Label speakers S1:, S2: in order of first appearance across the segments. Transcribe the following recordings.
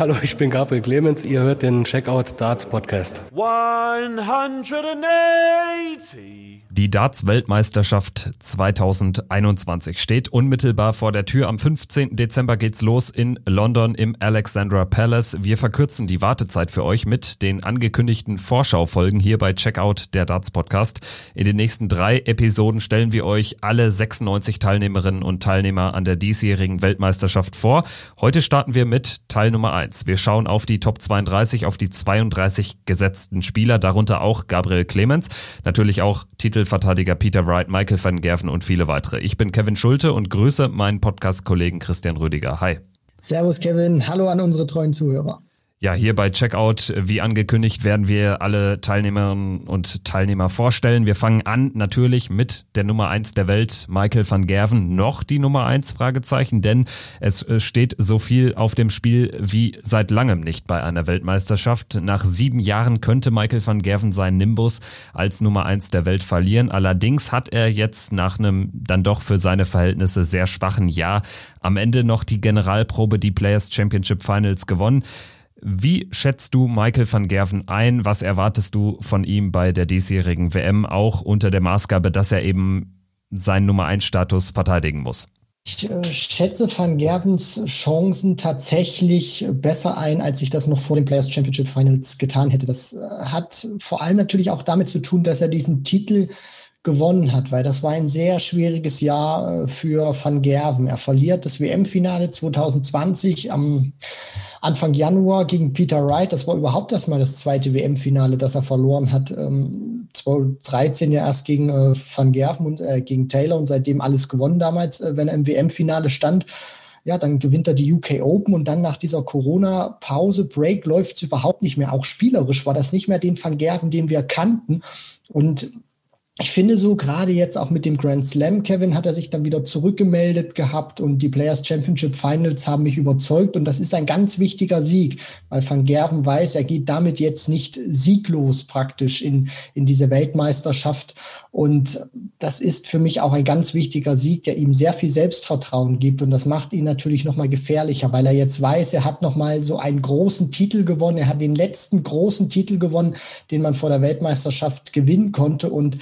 S1: Hallo, ich bin Gabriel Clemens. Ihr hört den Checkout Darts Podcast.
S2: 180. Die Darts-Weltmeisterschaft 2021 steht unmittelbar vor der Tür. Am 15. Dezember geht's los in London im Alexandra Palace. Wir verkürzen die Wartezeit für euch mit den angekündigten Vorschaufolgen hier bei Checkout der Darts Podcast. In den nächsten drei Episoden stellen wir euch alle 96 Teilnehmerinnen und Teilnehmer an der diesjährigen Weltmeisterschaft vor. Heute starten wir mit Teil Nummer 1. Wir schauen auf die Top 32, auf die 32 gesetzten Spieler, darunter auch Gabriel Clemens, natürlich auch Titel Titelverteidiger Peter Wright, Michael van Gerven und viele weitere. Ich bin Kevin Schulte und grüße meinen Podcast-Kollegen Christian Rüdiger. Hi.
S3: Servus Kevin, hallo an unsere treuen Zuhörer.
S2: Ja, hier bei Checkout, wie angekündigt, werden wir alle Teilnehmerinnen und Teilnehmer vorstellen. Wir fangen an natürlich mit der Nummer eins der Welt, Michael van Gerven. Noch die Nummer eins Fragezeichen, denn es äh, steht so viel auf dem Spiel wie seit langem nicht bei einer Weltmeisterschaft. Nach sieben Jahren könnte Michael van Gerven seinen Nimbus als Nummer eins der Welt verlieren. Allerdings hat er jetzt nach einem dann doch für seine Verhältnisse sehr schwachen Jahr am Ende noch die Generalprobe, die Players Championship Finals gewonnen. Wie schätzt du Michael van Gerven ein? Was erwartest du von ihm bei der diesjährigen WM, auch unter der Maßgabe, dass er eben seinen Nummer 1 Status verteidigen muss?
S3: Ich äh, schätze Van Gervens Chancen tatsächlich besser ein, als ich das noch vor den Players Championship Finals getan hätte. Das äh, hat vor allem natürlich auch damit zu tun, dass er diesen Titel gewonnen hat, weil das war ein sehr schwieriges Jahr äh, für Van Gerven. Er verliert das WM-Finale 2020 am Anfang Januar gegen Peter Wright. Das war überhaupt erstmal das zweite WM-Finale, das er verloren hat. Ähm, 2013 ja erst gegen äh, Van Gerven und äh, gegen Taylor und seitdem alles gewonnen damals, äh, wenn er im WM-Finale stand. Ja, dann gewinnt er die UK Open und dann nach dieser Corona-Pause, Break, läuft es überhaupt nicht mehr. Auch spielerisch war das nicht mehr den Van Gerven, den wir kannten. Und ich finde so gerade jetzt auch mit dem Grand Slam, Kevin, hat er sich dann wieder zurückgemeldet gehabt und die Players Championship Finals haben mich überzeugt und das ist ein ganz wichtiger Sieg, weil Van Gerven weiß, er geht damit jetzt nicht sieglos praktisch in, in diese Weltmeisterschaft und das ist für mich auch ein ganz wichtiger Sieg, der ihm sehr viel Selbstvertrauen gibt und das macht ihn natürlich nochmal gefährlicher, weil er jetzt weiß, er hat nochmal so einen großen Titel gewonnen, er hat den letzten großen Titel gewonnen, den man vor der Weltmeisterschaft gewinnen konnte und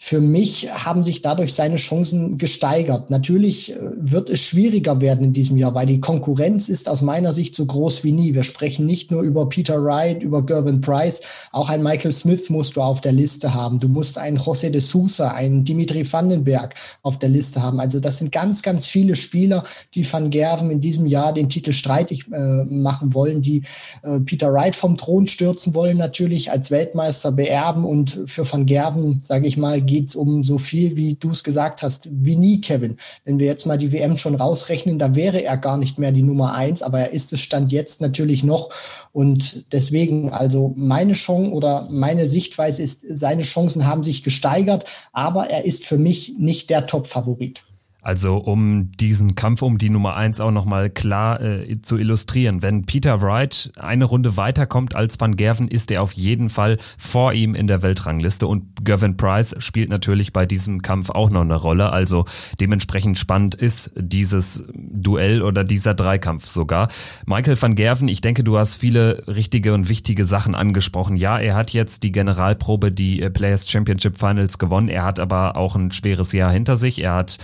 S3: für mich haben sich dadurch seine Chancen gesteigert. Natürlich äh, wird es schwieriger werden in diesem Jahr, weil die Konkurrenz ist aus meiner Sicht so groß wie nie. Wir sprechen nicht nur über Peter Wright, über Gervin Price, auch ein Michael Smith musst du auf der Liste haben. Du musst einen José de Sousa, einen Dimitri Vandenberg auf der Liste haben. Also das sind ganz, ganz viele Spieler, die Van Gerven in diesem Jahr den Titel streitig äh, machen wollen, die äh, Peter Wright vom Thron stürzen wollen, natürlich als Weltmeister beerben und für Van Gerven, sage ich mal, geht es um so viel, wie du es gesagt hast, wie nie, Kevin. Wenn wir jetzt mal die WM schon rausrechnen, da wäre er gar nicht mehr die Nummer eins, aber er ist es Stand jetzt natürlich noch. Und deswegen, also meine Chance oder meine Sichtweise ist, seine Chancen haben sich gesteigert, aber er ist für mich nicht der Top-Favorit.
S2: Also um diesen Kampf um die Nummer eins auch nochmal klar äh, zu illustrieren. Wenn Peter Wright eine Runde weiterkommt als Van Gerven, ist er auf jeden Fall vor ihm in der Weltrangliste und Gervin Price spielt natürlich bei diesem Kampf auch noch eine Rolle. Also dementsprechend spannend ist dieses Duell oder dieser Dreikampf sogar. Michael van Gerven, ich denke, du hast viele richtige und wichtige Sachen angesprochen. Ja, er hat jetzt die Generalprobe, die äh, Players Championship Finals gewonnen. Er hat aber auch ein schweres Jahr hinter sich. Er hat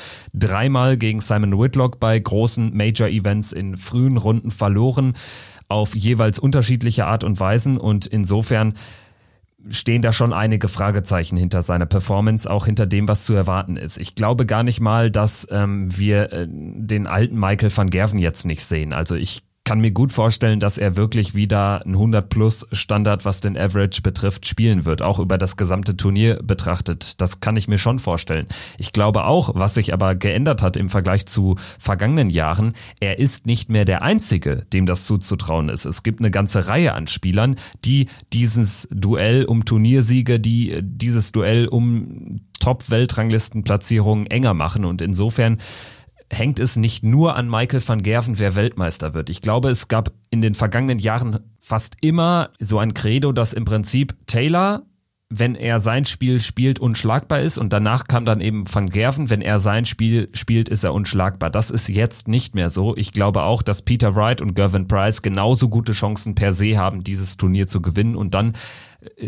S2: dreimal gegen Simon Whitlock bei großen Major-Events in frühen Runden verloren, auf jeweils unterschiedliche Art und Weisen. Und insofern stehen da schon einige Fragezeichen hinter seiner Performance, auch hinter dem, was zu erwarten ist. Ich glaube gar nicht mal, dass ähm, wir äh, den alten Michael van Gerven jetzt nicht sehen. Also ich kann mir gut vorstellen, dass er wirklich wieder ein 100 plus Standard, was den Average betrifft, spielen wird, auch über das gesamte Turnier betrachtet. Das kann ich mir schon vorstellen. Ich glaube auch, was sich aber geändert hat im Vergleich zu vergangenen Jahren, er ist nicht mehr der Einzige, dem das zuzutrauen ist. Es gibt eine ganze Reihe an Spielern, die dieses Duell um Turniersiege, die dieses Duell um Top-Weltranglistenplatzierungen enger machen und insofern hängt es nicht nur an Michael van Gerven, wer Weltmeister wird. Ich glaube, es gab in den vergangenen Jahren fast immer so ein Credo, dass im Prinzip Taylor wenn er sein Spiel spielt, unschlagbar ist und danach kam dann eben Van Gerven, wenn er sein Spiel spielt, ist er unschlagbar. Das ist jetzt nicht mehr so. Ich glaube auch, dass Peter Wright und Gervin Price genauso gute Chancen per se haben, dieses Turnier zu gewinnen und dann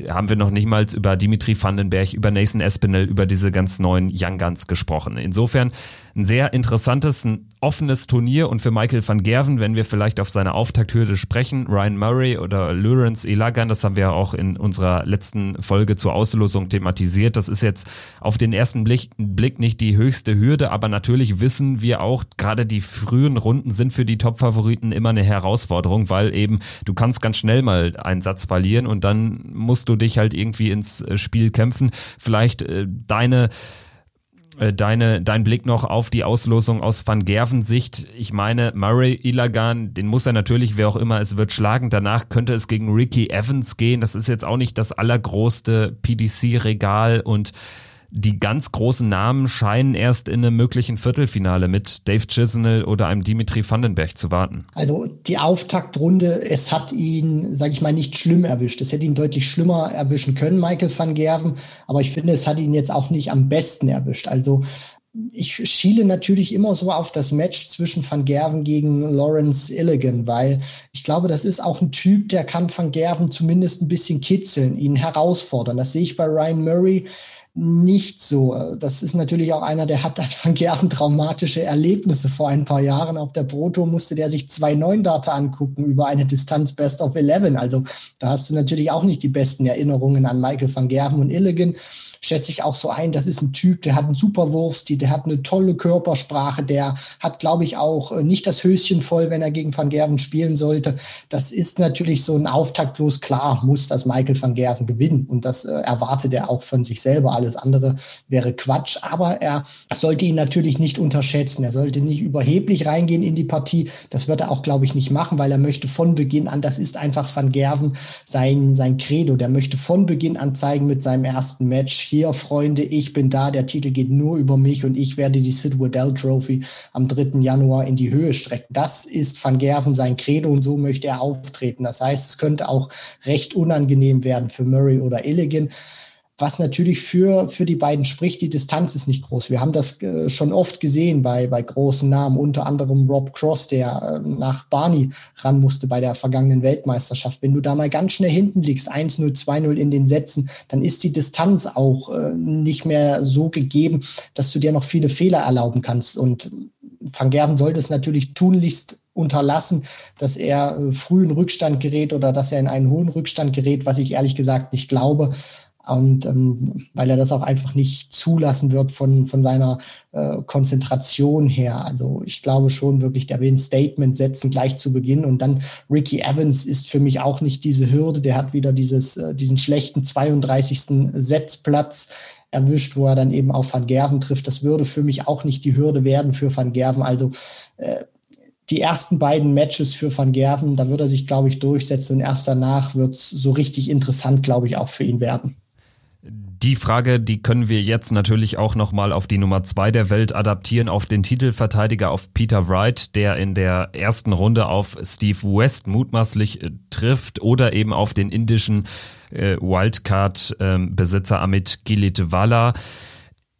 S2: haben wir noch nicht mal über Dimitri Vandenberg, über Nathan Espinel, über diese ganz neuen Young Guns gesprochen. Insofern ein sehr interessantes, ein offenes Turnier und für Michael van Gerven, wenn wir vielleicht auf seine Auftakthürde sprechen, Ryan Murray oder Lawrence Elagan, das haben wir auch in unserer letzten Folge zur Auslosung thematisiert. Das ist jetzt auf den ersten Blick, Blick nicht die höchste Hürde, aber natürlich wissen wir auch, gerade die frühen Runden sind für die Top-Favoriten immer eine Herausforderung, weil eben du kannst ganz schnell mal einen Satz verlieren und dann musst du dich halt irgendwie ins Spiel kämpfen. Vielleicht äh, deine äh, deine, dein Blick noch auf die Auslosung aus Van Gerven Sicht. Ich meine, Murray Ilagan, den muss er natürlich, wer auch immer es wird, schlagen. Danach könnte es gegen Ricky Evans gehen. Das ist jetzt auch nicht das allergrößte PDC-Regal und die ganz großen Namen scheinen erst in einem möglichen Viertelfinale mit Dave Chisnell oder einem Dimitri Vandenberg zu warten.
S3: Also die Auftaktrunde, es hat ihn, sage ich mal, nicht schlimm erwischt. Es hätte ihn deutlich schlimmer erwischen können, Michael van Gerven. Aber ich finde, es hat ihn jetzt auch nicht am besten erwischt. Also ich schiele natürlich immer so auf das Match zwischen Van Gerven gegen Lawrence Illigan, weil ich glaube, das ist auch ein Typ, der kann Van Gerven zumindest ein bisschen kitzeln, ihn herausfordern. Das sehe ich bei Ryan Murray nicht so. Das ist natürlich auch einer, der hat Van Gerven traumatische Erlebnisse. Vor ein paar Jahren auf der Proto musste der sich zwei neun Data angucken über eine Distanz Best of 11. Also da hast du natürlich auch nicht die besten Erinnerungen an Michael van Gerven und Illigan schätze ich auch so ein, das ist ein Typ, der hat einen super Wurfstil, der hat eine tolle Körpersprache, der hat, glaube ich, auch äh, nicht das Höschen voll, wenn er gegen Van Gerven spielen sollte. Das ist natürlich so ein Auftakt, wo es klar muss, dass Michael van Gerven gewinnen und das äh, erwartet er auch von sich selber. Alles andere wäre Quatsch, aber er sollte ihn natürlich nicht unterschätzen. Er sollte nicht überheblich reingehen in die Partie. Das wird er auch, glaube ich, nicht machen, weil er möchte von Beginn an, das ist einfach Van Gerven sein, sein Credo. Der möchte von Beginn an zeigen mit seinem ersten Match, hier, Freunde, ich bin da, der Titel geht nur über mich und ich werde die Sid Waddell Trophy am 3. Januar in die Höhe strecken. Das ist Van Gerven sein Credo und so möchte er auftreten. Das heißt, es könnte auch recht unangenehm werden für Murray oder Illigan was natürlich für, für die beiden spricht, die Distanz ist nicht groß. Wir haben das äh, schon oft gesehen bei, bei großen Namen, unter anderem Rob Cross, der äh, nach Barney ran musste bei der vergangenen Weltmeisterschaft. Wenn du da mal ganz schnell hinten liegst, 1-0, 2-0 in den Sätzen, dann ist die Distanz auch äh, nicht mehr so gegeben, dass du dir noch viele Fehler erlauben kannst. Und Van Gerben sollte es natürlich tunlichst unterlassen, dass er äh, früh in Rückstand gerät oder dass er in einen hohen Rückstand gerät, was ich ehrlich gesagt nicht glaube. Und ähm, weil er das auch einfach nicht zulassen wird von, von seiner äh, Konzentration her. Also ich glaube schon wirklich, der will ein Statement setzen gleich zu Beginn. Und dann Ricky Evans ist für mich auch nicht diese Hürde. Der hat wieder dieses, äh, diesen schlechten 32. Setzplatz erwischt, wo er dann eben auf Van Gerven trifft. Das würde für mich auch nicht die Hürde werden für Van Gerven. Also äh, die ersten beiden Matches für Van Gerven, da wird er sich, glaube ich, durchsetzen und erst danach wird es so richtig interessant, glaube ich, auch für ihn werden
S2: die Frage, die können wir jetzt natürlich auch nochmal auf die Nummer zwei der Welt adaptieren, auf den Titelverteidiger, auf Peter Wright, der in der ersten Runde auf Steve West mutmaßlich äh, trifft oder eben auf den indischen äh, Wildcard-Besitzer ähm, Amit Gilitwala.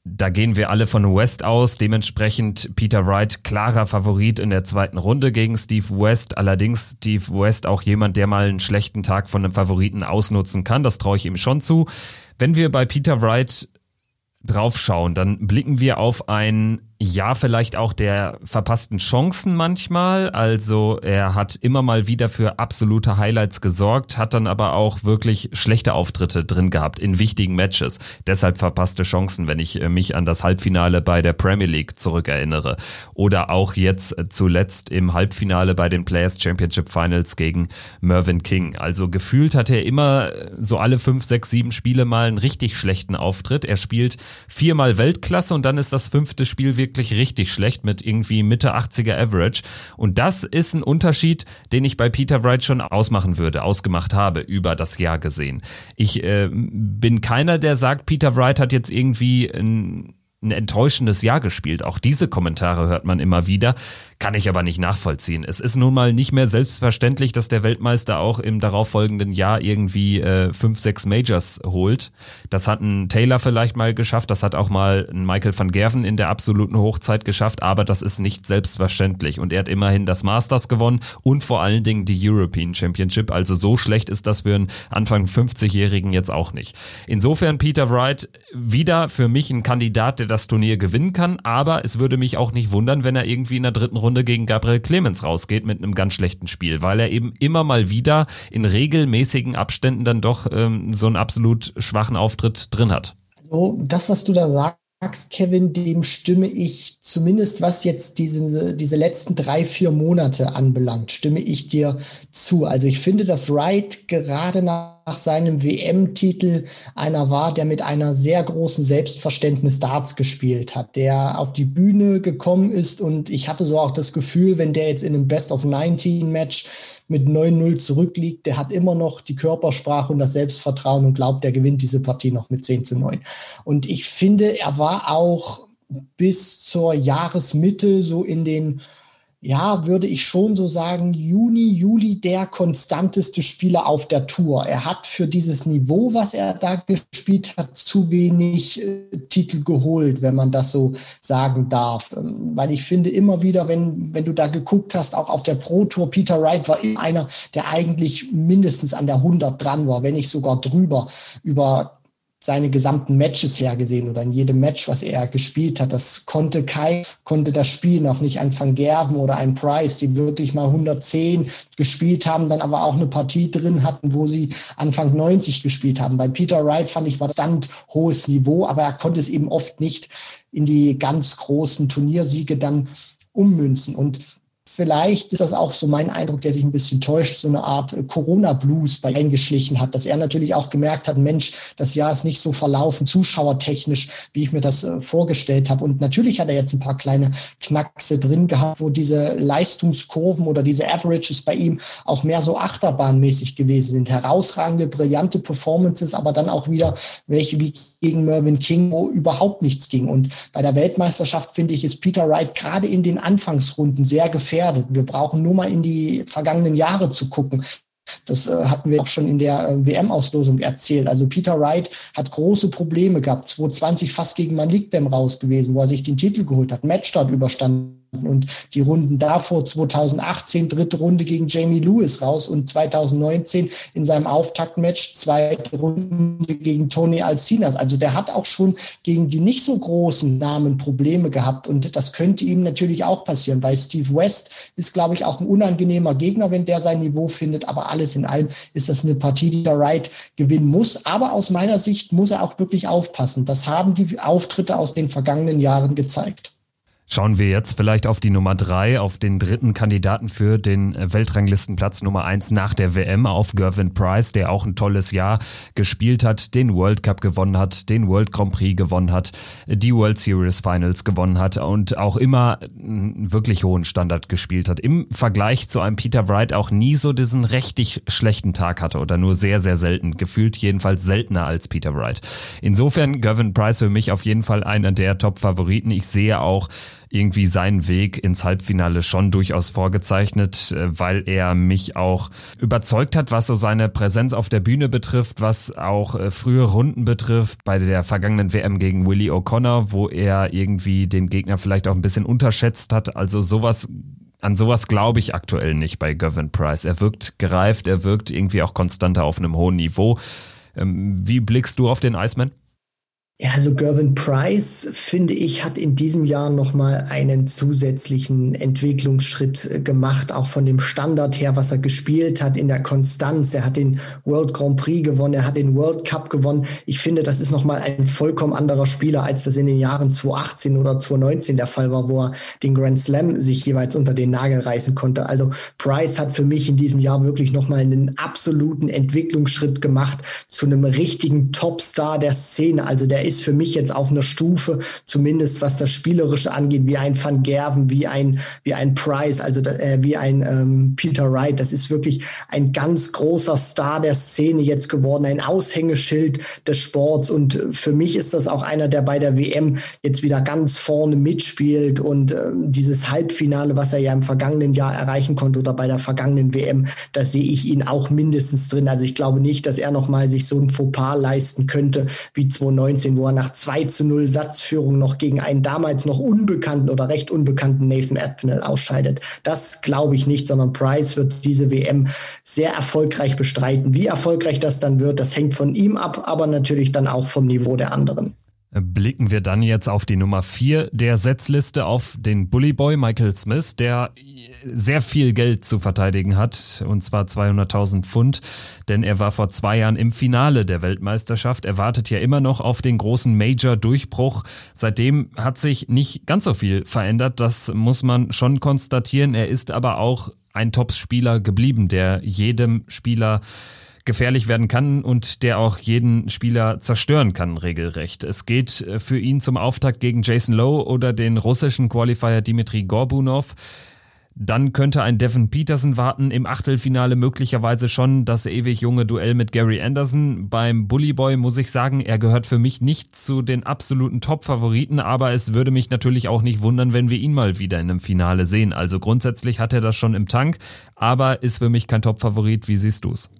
S2: Da gehen wir alle von West aus. Dementsprechend Peter Wright klarer Favorit in der zweiten Runde gegen Steve West. Allerdings Steve West auch jemand, der mal einen schlechten Tag von einem Favoriten ausnutzen kann. Das traue ich ihm schon zu. Wenn wir bei Peter Wright draufschauen, dann blicken wir auf ein ja, vielleicht auch der verpassten Chancen manchmal. Also er hat immer mal wieder für absolute Highlights gesorgt, hat dann aber auch wirklich schlechte Auftritte drin gehabt in wichtigen Matches. Deshalb verpasste Chancen, wenn ich äh, mich an das Halbfinale bei der Premier League zurückerinnere. Oder auch jetzt zuletzt im Halbfinale bei den Players Championship Finals gegen Mervyn King. Also gefühlt hat er immer so alle fünf, sechs, sieben Spiele mal einen richtig schlechten Auftritt. Er spielt viermal Weltklasse und dann ist das fünfte Spiel wirklich wirklich richtig schlecht mit irgendwie Mitte 80er Average. Und das ist ein Unterschied, den ich bei Peter Wright schon ausmachen würde, ausgemacht habe, über das Jahr gesehen. Ich äh, bin keiner, der sagt, Peter Wright hat jetzt irgendwie ein ein enttäuschendes Jahr gespielt. Auch diese Kommentare hört man immer wieder, kann ich aber nicht nachvollziehen. Es ist nun mal nicht mehr selbstverständlich, dass der Weltmeister auch im darauffolgenden Jahr irgendwie äh, fünf, sechs Majors holt. Das hat ein Taylor vielleicht mal geschafft, das hat auch mal ein Michael van Gerven in der absoluten Hochzeit geschafft, aber das ist nicht selbstverständlich. Und er hat immerhin das Masters gewonnen und vor allen Dingen die European Championship. Also so schlecht ist das für einen Anfang 50-Jährigen jetzt auch nicht. Insofern Peter Wright wieder für mich ein Kandidat, der das Turnier gewinnen kann, aber es würde mich auch nicht wundern, wenn er irgendwie in der dritten Runde gegen Gabriel Clemens rausgeht mit einem ganz schlechten Spiel, weil er eben immer mal wieder in regelmäßigen Abständen dann doch ähm, so einen absolut schwachen Auftritt drin hat.
S3: Also das, was du da sagst, Kevin, dem stimme ich zumindest, was jetzt diese, diese letzten drei, vier Monate anbelangt, stimme ich dir zu. Also ich finde, dass Wright gerade nach seinem WM-Titel einer war, der mit einer sehr großen Selbstverständnis Darts gespielt hat, der auf die Bühne gekommen ist und ich hatte so auch das Gefühl, wenn der jetzt in einem Best of 19 Match mit 9-0 zurückliegt, der hat immer noch die Körpersprache und das Selbstvertrauen und glaubt, der gewinnt diese Partie noch mit 10 zu 9. Und ich finde, er war auch bis zur Jahresmitte so in den ja, würde ich schon so sagen, Juni, Juli der konstanteste Spieler auf der Tour. Er hat für dieses Niveau, was er da gespielt hat, zu wenig äh, Titel geholt, wenn man das so sagen darf. Ähm, weil ich finde immer wieder, wenn, wenn du da geguckt hast, auch auf der Pro Tour, Peter Wright war einer, der eigentlich mindestens an der 100 dran war, wenn nicht sogar drüber über seine gesamten Matches hergesehen oder in jedem Match, was er gespielt hat. Das konnte kein, konnte das Spiel noch nicht ein Van Gerven oder ein Price, die wirklich mal 110 gespielt haben, dann aber auch eine Partie drin hatten, wo sie Anfang 90 gespielt haben. Bei Peter Wright fand ich war das hohes Niveau, aber er konnte es eben oft nicht in die ganz großen Turniersiege dann ummünzen. Und Vielleicht ist das auch so mein Eindruck, der sich ein bisschen täuscht, so eine Art äh, Corona-Blues bei eingeschlichen hat, dass er natürlich auch gemerkt hat, Mensch, das Jahr ist nicht so verlaufen, zuschauertechnisch, wie ich mir das äh, vorgestellt habe. Und natürlich hat er jetzt ein paar kleine Knackse drin gehabt, wo diese Leistungskurven oder diese Averages bei ihm auch mehr so achterbahnmäßig gewesen sind. Herausragende, brillante Performances, aber dann auch wieder welche wie gegen Mervyn King, wo überhaupt nichts ging. Und bei der Weltmeisterschaft, finde ich, ist Peter Wright gerade in den Anfangsrunden sehr gefährdet. Wir brauchen nur mal in die vergangenen Jahre zu gucken. Das äh, hatten wir auch schon in der äh, WM-Auslosung erzählt. Also Peter Wright hat große Probleme gehabt. 2020 fast gegen Malik Dem raus gewesen, wo er sich den Titel geholt hat, Matchstart überstanden und die Runden davor 2018 dritte Runde gegen Jamie Lewis raus und 2019 in seinem Auftaktmatch zweite Runde gegen Tony Alcinas. Also der hat auch schon gegen die nicht so großen Namen Probleme gehabt und das könnte ihm natürlich auch passieren, weil Steve West ist, glaube ich, auch ein unangenehmer Gegner, wenn der sein Niveau findet. Aber alles in allem ist das eine Partie, die der Wright gewinnen muss. Aber aus meiner Sicht muss er auch wirklich aufpassen. Das haben die Auftritte aus den vergangenen Jahren gezeigt.
S2: Schauen wir jetzt vielleicht auf die Nummer drei, auf den dritten Kandidaten für den Weltranglistenplatz Nummer eins nach der WM, auf Gervin Price, der auch ein tolles Jahr gespielt hat, den World Cup gewonnen hat, den World Grand Prix gewonnen hat, die World Series Finals gewonnen hat und auch immer einen wirklich hohen Standard gespielt hat. Im Vergleich zu einem Peter Wright auch nie so diesen richtig schlechten Tag hatte oder nur sehr, sehr selten, gefühlt jedenfalls seltener als Peter Wright. Insofern Gervin Price für mich auf jeden Fall einer der Top-Favoriten. Ich sehe auch, irgendwie seinen Weg ins Halbfinale schon durchaus vorgezeichnet, äh, weil er mich auch überzeugt hat, was so seine Präsenz auf der Bühne betrifft, was auch äh, frühe Runden betrifft, bei der vergangenen WM gegen Willie O'Connor, wo er irgendwie den Gegner vielleicht auch ein bisschen unterschätzt hat. Also sowas an sowas glaube ich aktuell nicht bei Gavin Price. Er wirkt gereift, er wirkt irgendwie auch konstanter auf einem hohen Niveau. Ähm, wie blickst du auf den Iceman?
S3: Ja, also Gervin Price, finde ich, hat in diesem Jahr nochmal einen zusätzlichen Entwicklungsschritt äh, gemacht, auch von dem Standard her, was er gespielt hat, in der Konstanz. Er hat den World Grand Prix gewonnen, er hat den World Cup gewonnen. Ich finde, das ist nochmal ein vollkommen anderer Spieler, als das in den Jahren 2018 oder 2019 der Fall war, wo er den Grand Slam sich jeweils unter den Nagel reißen konnte. Also Price hat für mich in diesem Jahr wirklich nochmal einen absoluten Entwicklungsschritt gemacht zu einem richtigen Topstar der Szene. Also der ist für mich jetzt auf einer Stufe, zumindest was das Spielerische angeht, wie ein Van Gerven, wie ein, wie ein Price, also äh, wie ein ähm, Peter Wright. Das ist wirklich ein ganz großer Star der Szene jetzt geworden, ein Aushängeschild des Sports. Und für mich ist das auch einer, der bei der WM jetzt wieder ganz vorne mitspielt und äh, dieses Halbfinale, was er ja im vergangenen Jahr erreichen konnte oder bei der vergangenen WM, da sehe ich ihn auch mindestens drin. Also ich glaube nicht, dass er nochmal sich so ein Fauxpas leisten könnte wie 2019, wo er nach 2 zu 0 Satzführung noch gegen einen damals noch unbekannten oder recht unbekannten Nathan Aspinall ausscheidet. Das glaube ich nicht, sondern Price wird diese WM sehr erfolgreich bestreiten. Wie erfolgreich das dann wird, das hängt von ihm ab, aber natürlich dann auch vom Niveau der anderen.
S2: Blicken wir dann jetzt auf die Nummer 4 der Setzliste, auf den Bully Boy Michael Smith, der sehr viel Geld zu verteidigen hat, und zwar 200.000 Pfund, denn er war vor zwei Jahren im Finale der Weltmeisterschaft. Er wartet ja immer noch auf den großen Major-Durchbruch. Seitdem hat sich nicht ganz so viel verändert, das muss man schon konstatieren. Er ist aber auch ein Top-Spieler geblieben, der jedem Spieler gefährlich werden kann und der auch jeden Spieler zerstören kann, regelrecht. Es geht äh, für ihn zum Auftakt gegen Jason Lowe oder den russischen Qualifier Dimitri Gorbunov. Dann könnte ein Devin Peterson warten, im Achtelfinale möglicherweise schon das ewig junge Duell mit Gary Anderson. Beim Bully Boy muss ich sagen, er gehört für mich nicht zu den absoluten Top-Favoriten, aber es würde mich natürlich auch nicht wundern, wenn wir ihn mal wieder in einem Finale sehen. Also grundsätzlich hat er das schon im Tank, aber ist für mich kein Top-Favorit. Wie siehst du es?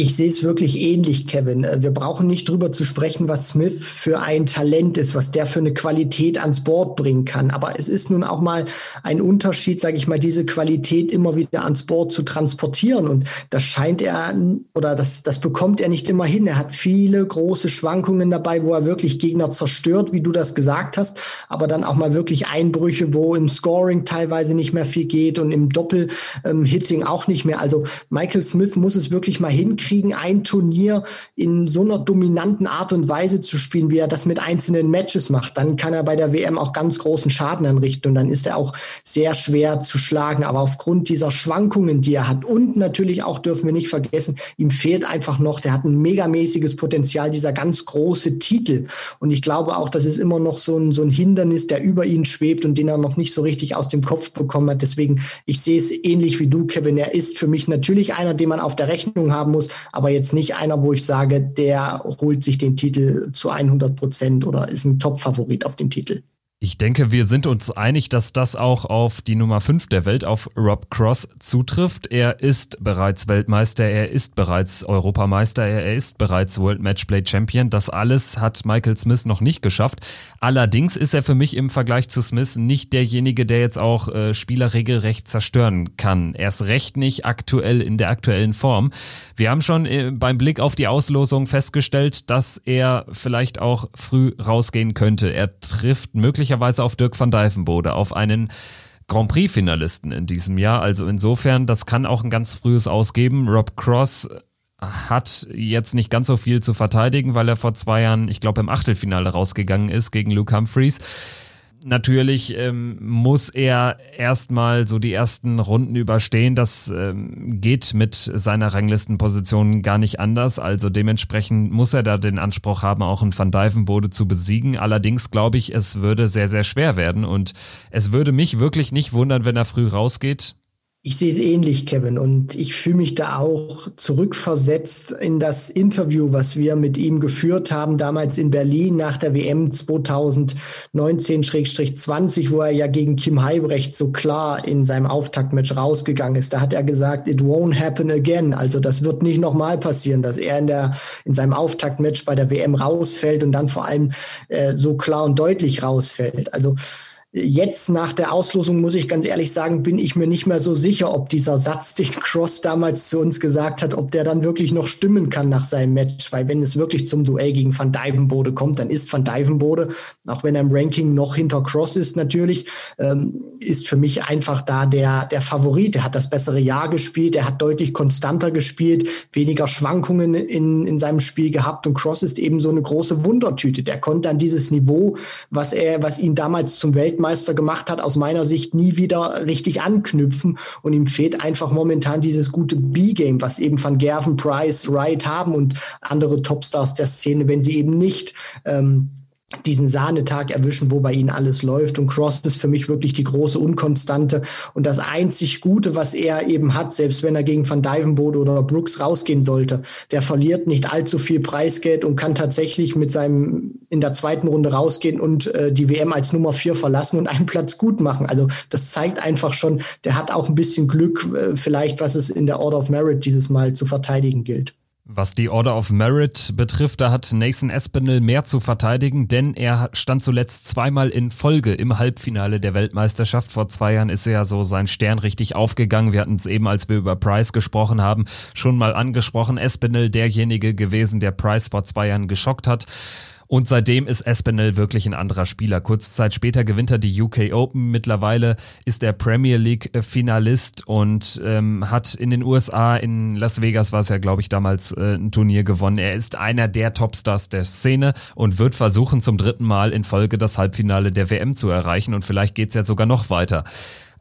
S3: Ich sehe es wirklich ähnlich, Kevin. Äh, wir brauchen nicht drüber zu sprechen, was Smith für ein Talent ist, was der für eine Qualität ans Board bringen kann. Aber es ist nun auch mal ein Unterschied, sage ich mal, diese Qualität immer wieder ans Board zu transportieren. Und das scheint er oder das, das bekommt er nicht immer hin. Er hat viele große Schwankungen dabei, wo er wirklich Gegner zerstört, wie du das gesagt hast, aber dann auch mal wirklich Einbrüche, wo im Scoring teilweise nicht mehr viel geht und im Doppel-Hitting ähm, auch nicht mehr. Also Michael Smith muss es wirklich mal hinkriegen hinkriegen, ein Turnier in so einer dominanten Art und Weise zu spielen, wie er das mit einzelnen Matches macht, dann kann er bei der WM auch ganz großen Schaden anrichten und dann ist er auch sehr schwer zu schlagen. Aber aufgrund dieser Schwankungen, die er hat und natürlich auch dürfen wir nicht vergessen, ihm fehlt einfach noch, der hat ein megamäßiges Potenzial, dieser ganz große Titel. Und ich glaube auch, das ist immer noch so ein, so ein Hindernis, der über ihn schwebt und den er noch nicht so richtig aus dem Kopf bekommen hat. Deswegen, ich sehe es ähnlich wie du, Kevin. Er ist für mich natürlich einer, den man auf der Rechnung haben muss, aber jetzt nicht einer, wo ich sage, der holt sich den Titel zu 100 Prozent oder ist ein Top-Favorit auf den Titel.
S2: Ich denke, wir sind uns einig, dass das auch auf die Nummer 5 der Welt, auf Rob Cross, zutrifft. Er ist bereits Weltmeister, er ist bereits Europameister, er ist bereits World Matchplay Champion. Das alles hat Michael Smith noch nicht geschafft. Allerdings ist er für mich im Vergleich zu Smith nicht derjenige, der jetzt auch äh, Spieler regelrecht zerstören kann. Erst recht nicht aktuell in der aktuellen Form. Wir haben schon äh, beim Blick auf die Auslosung festgestellt, dass er vielleicht auch früh rausgehen könnte. Er trifft möglicherweise möglicherweise auf Dirk van Dijvenbode, auf einen Grand Prix-Finalisten in diesem Jahr. Also insofern, das kann auch ein ganz frühes Ausgeben. Rob Cross hat jetzt nicht ganz so viel zu verteidigen, weil er vor zwei Jahren, ich glaube, im Achtelfinale rausgegangen ist gegen Luke Humphreys natürlich ähm, muss er erstmal so die ersten Runden überstehen. Das ähm, geht mit seiner Ranglistenposition gar nicht anders. Also dementsprechend muss er da den Anspruch haben, auch einen Van Dijvenbode zu besiegen. Allerdings glaube ich, es würde sehr, sehr schwer werden und es würde mich wirklich nicht wundern, wenn er früh rausgeht.
S3: Ich sehe es ähnlich, Kevin, und ich fühle mich da auch zurückversetzt in das Interview, was wir mit ihm geführt haben, damals in Berlin nach der WM 2019-20, wo er ja gegen Kim Heibrecht so klar in seinem Auftaktmatch rausgegangen ist. Da hat er gesagt, it won't happen again. Also das wird nicht nochmal passieren, dass er in, der, in seinem Auftaktmatch bei der WM rausfällt und dann vor allem äh, so klar und deutlich rausfällt. Also Jetzt nach der Auslosung muss ich ganz ehrlich sagen, bin ich mir nicht mehr so sicher, ob dieser Satz, den Cross damals zu uns gesagt hat, ob der dann wirklich noch stimmen kann nach seinem Match. Weil wenn es wirklich zum Duell gegen Van Dijvenbode kommt, dann ist Van Dijvenbode, auch wenn er im Ranking noch hinter Cross ist natürlich, ähm, ist für mich einfach da der, der Favorit. Er hat das bessere Jahr gespielt, er hat deutlich konstanter gespielt, weniger Schwankungen in, in seinem Spiel gehabt und Cross ist eben so eine große Wundertüte. Der konnte an dieses Niveau, was er, was ihn damals zum Weltmeister Weltmeister gemacht hat, aus meiner Sicht nie wieder richtig anknüpfen. Und ihm fehlt einfach momentan dieses gute B-Game, was eben Van Gerven, Price, Wright haben und andere Topstars der Szene, wenn sie eben nicht ähm, diesen Sahnetag erwischen, wo bei ihnen alles läuft. Und Cross ist für mich wirklich die große Unkonstante und das einzig Gute, was er eben hat, selbst wenn er gegen Van Dyvenbode oder Brooks rausgehen sollte. Der verliert nicht allzu viel Preisgeld und kann tatsächlich mit seinem in der zweiten Runde rausgehen und äh, die WM als Nummer vier verlassen und einen Platz gut machen. Also das zeigt einfach schon, der hat auch ein bisschen Glück, äh, vielleicht was es in der Order of Merit dieses Mal zu verteidigen gilt.
S2: Was die Order of Merit betrifft, da hat Nathan Espinel mehr zu verteidigen, denn er stand zuletzt zweimal in Folge im Halbfinale der Weltmeisterschaft. Vor zwei Jahren ist er ja so sein Stern richtig aufgegangen. Wir hatten es eben, als wir über Price gesprochen haben, schon mal angesprochen. Espinel derjenige gewesen, der Price vor zwei Jahren geschockt hat. Und seitdem ist Espinel wirklich ein anderer Spieler. Kurze Zeit später gewinnt er die UK Open. Mittlerweile ist er Premier League Finalist und ähm, hat in den USA, in Las Vegas war es ja, glaube ich, damals äh, ein Turnier gewonnen. Er ist einer der Topstars der Szene und wird versuchen, zum dritten Mal in Folge das Halbfinale der WM zu erreichen. Und vielleicht geht es ja sogar noch weiter.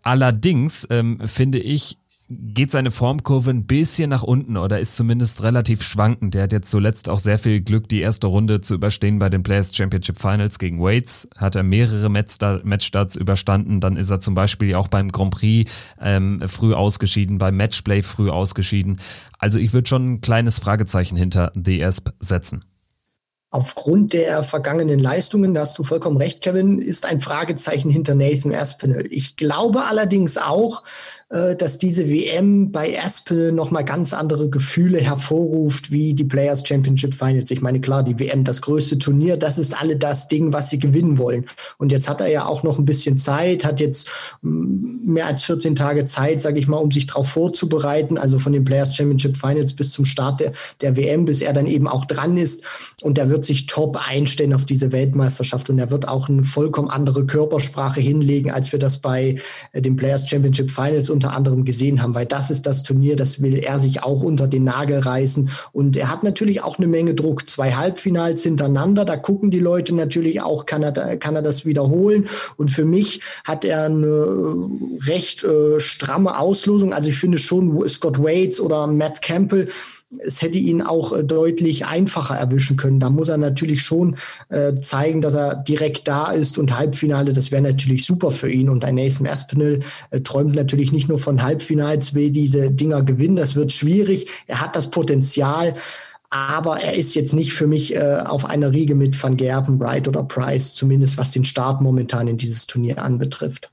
S2: Allerdings ähm, finde ich, geht seine Formkurve ein bisschen nach unten oder ist zumindest relativ schwankend. Der hat jetzt zuletzt auch sehr viel Glück, die erste Runde zu überstehen bei den Players Championship Finals gegen Waits. Hat er mehrere Matchstarts überstanden. Dann ist er zum Beispiel auch beim Grand Prix ähm, früh ausgeschieden, beim Matchplay früh ausgeschieden. Also ich würde schon ein kleines Fragezeichen hinter The Esp setzen.
S3: Aufgrund der vergangenen Leistungen, da hast du vollkommen recht, Kevin, ist ein Fragezeichen hinter Nathan Aspinall. Ich glaube allerdings auch, dass diese WM bei Aspel nochmal ganz andere Gefühle hervorruft wie die Players Championship Finals. Ich meine, klar, die WM, das größte Turnier, das ist alle das Ding, was sie gewinnen wollen. Und jetzt hat er ja auch noch ein bisschen Zeit, hat jetzt mm, mehr als 14 Tage Zeit, sage ich mal, um sich darauf vorzubereiten. Also von den Players Championship Finals bis zum Start der, der WM, bis er dann eben auch dran ist. Und er wird sich top einstellen auf diese Weltmeisterschaft. Und er wird auch eine vollkommen andere Körpersprache hinlegen, als wir das bei äh, den Players Championship Finals unter anderem gesehen haben, weil das ist das Turnier, das will er sich auch unter den Nagel reißen. Und er hat natürlich auch eine Menge Druck. Zwei Halbfinals hintereinander, da gucken die Leute natürlich auch, kann er, kann er das wiederholen. Und für mich hat er eine recht äh, stramme Auslosung. Also ich finde schon Scott Waits oder Matt Campbell, es hätte ihn auch äh, deutlich einfacher erwischen können. Da muss er natürlich schon äh, zeigen, dass er direkt da ist und Halbfinale, das wäre natürlich super für ihn. Und ein Nathan Aspinall äh, träumt natürlich nicht nur von Halbfinals, will diese Dinger gewinnen. Das wird schwierig. Er hat das Potenzial. Aber er ist jetzt nicht für mich äh, auf einer Riege mit Van Gerven, Wright oder Price, zumindest was den Start momentan in dieses Turnier anbetrifft.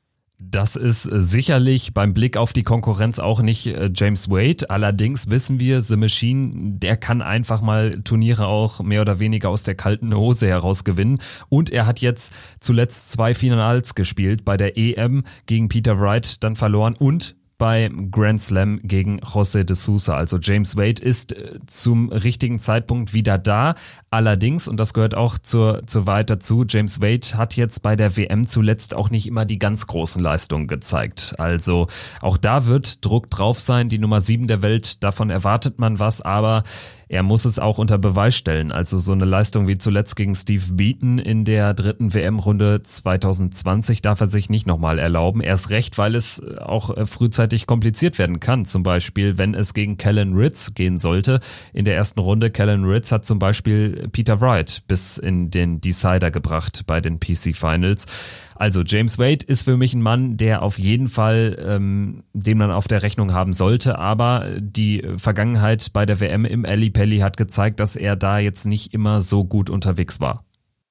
S2: Das ist äh, sicherlich beim Blick auf die Konkurrenz auch nicht äh, James Wade. Allerdings wissen wir, The Machine, der kann einfach mal Turniere auch mehr oder weniger aus der kalten Hose heraus gewinnen. Und er hat jetzt zuletzt zwei Finals gespielt bei der EM gegen Peter Wright, dann verloren und beim Grand Slam gegen José de Sousa. Also James Wade ist äh, zum richtigen Zeitpunkt wieder da. Allerdings, und das gehört auch zur, zur Wahrheit dazu, James Wade hat jetzt bei der WM zuletzt auch nicht immer die ganz großen Leistungen gezeigt. Also auch da wird Druck drauf sein. Die Nummer sieben der Welt, davon erwartet man was, aber er muss es auch unter Beweis stellen. Also so eine Leistung wie zuletzt gegen Steve Beaton in der dritten WM-Runde 2020 darf er sich nicht nochmal erlauben. Erst recht, weil es auch äh, frühzeitig kompliziert werden kann. Zum Beispiel, wenn es gegen Kellen Ritz gehen sollte. In der ersten Runde, Kellen Ritz hat zum Beispiel Peter Wright bis in den Decider gebracht bei den PC Finals. Also James Wade ist für mich ein Mann, der auf jeden Fall, ähm, den man auf der Rechnung haben sollte. Aber die Vergangenheit bei der WM im Ali Pelli hat gezeigt, dass er da jetzt nicht immer so gut unterwegs war.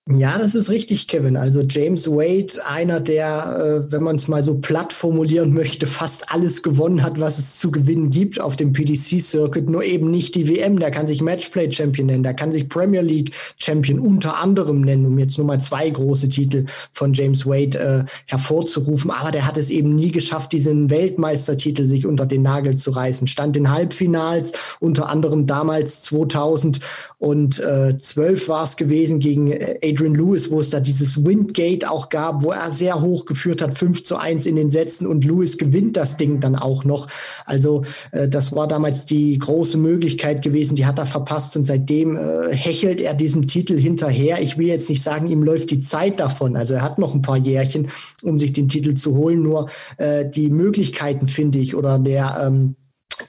S3: Ja, das ist richtig, Kevin. Also James Wade, einer, der, äh, wenn man es mal so platt formulieren möchte, fast alles gewonnen hat, was es zu gewinnen gibt auf dem PDC-Circuit, nur eben nicht die WM. Der kann sich Matchplay-Champion nennen, der kann sich Premier League-Champion unter anderem nennen, um jetzt nur mal zwei große Titel von James Wade äh, hervorzurufen. Aber der hat es eben nie geschafft, diesen Weltmeistertitel sich unter den Nagel zu reißen. Stand in Halbfinals, unter anderem damals 2012 war es gewesen gegen äh, Adrian Lewis, wo es da dieses Windgate auch gab, wo er sehr hoch geführt hat, 5 zu 1 in den Sätzen und Lewis gewinnt das Ding dann auch noch. Also äh, das war damals die große Möglichkeit gewesen, die hat er verpasst und seitdem äh, hechelt er diesem Titel hinterher. Ich will jetzt nicht sagen, ihm läuft die Zeit davon. Also er hat noch ein paar Jährchen, um sich den Titel zu holen, nur äh, die Möglichkeiten, finde ich, oder der ähm,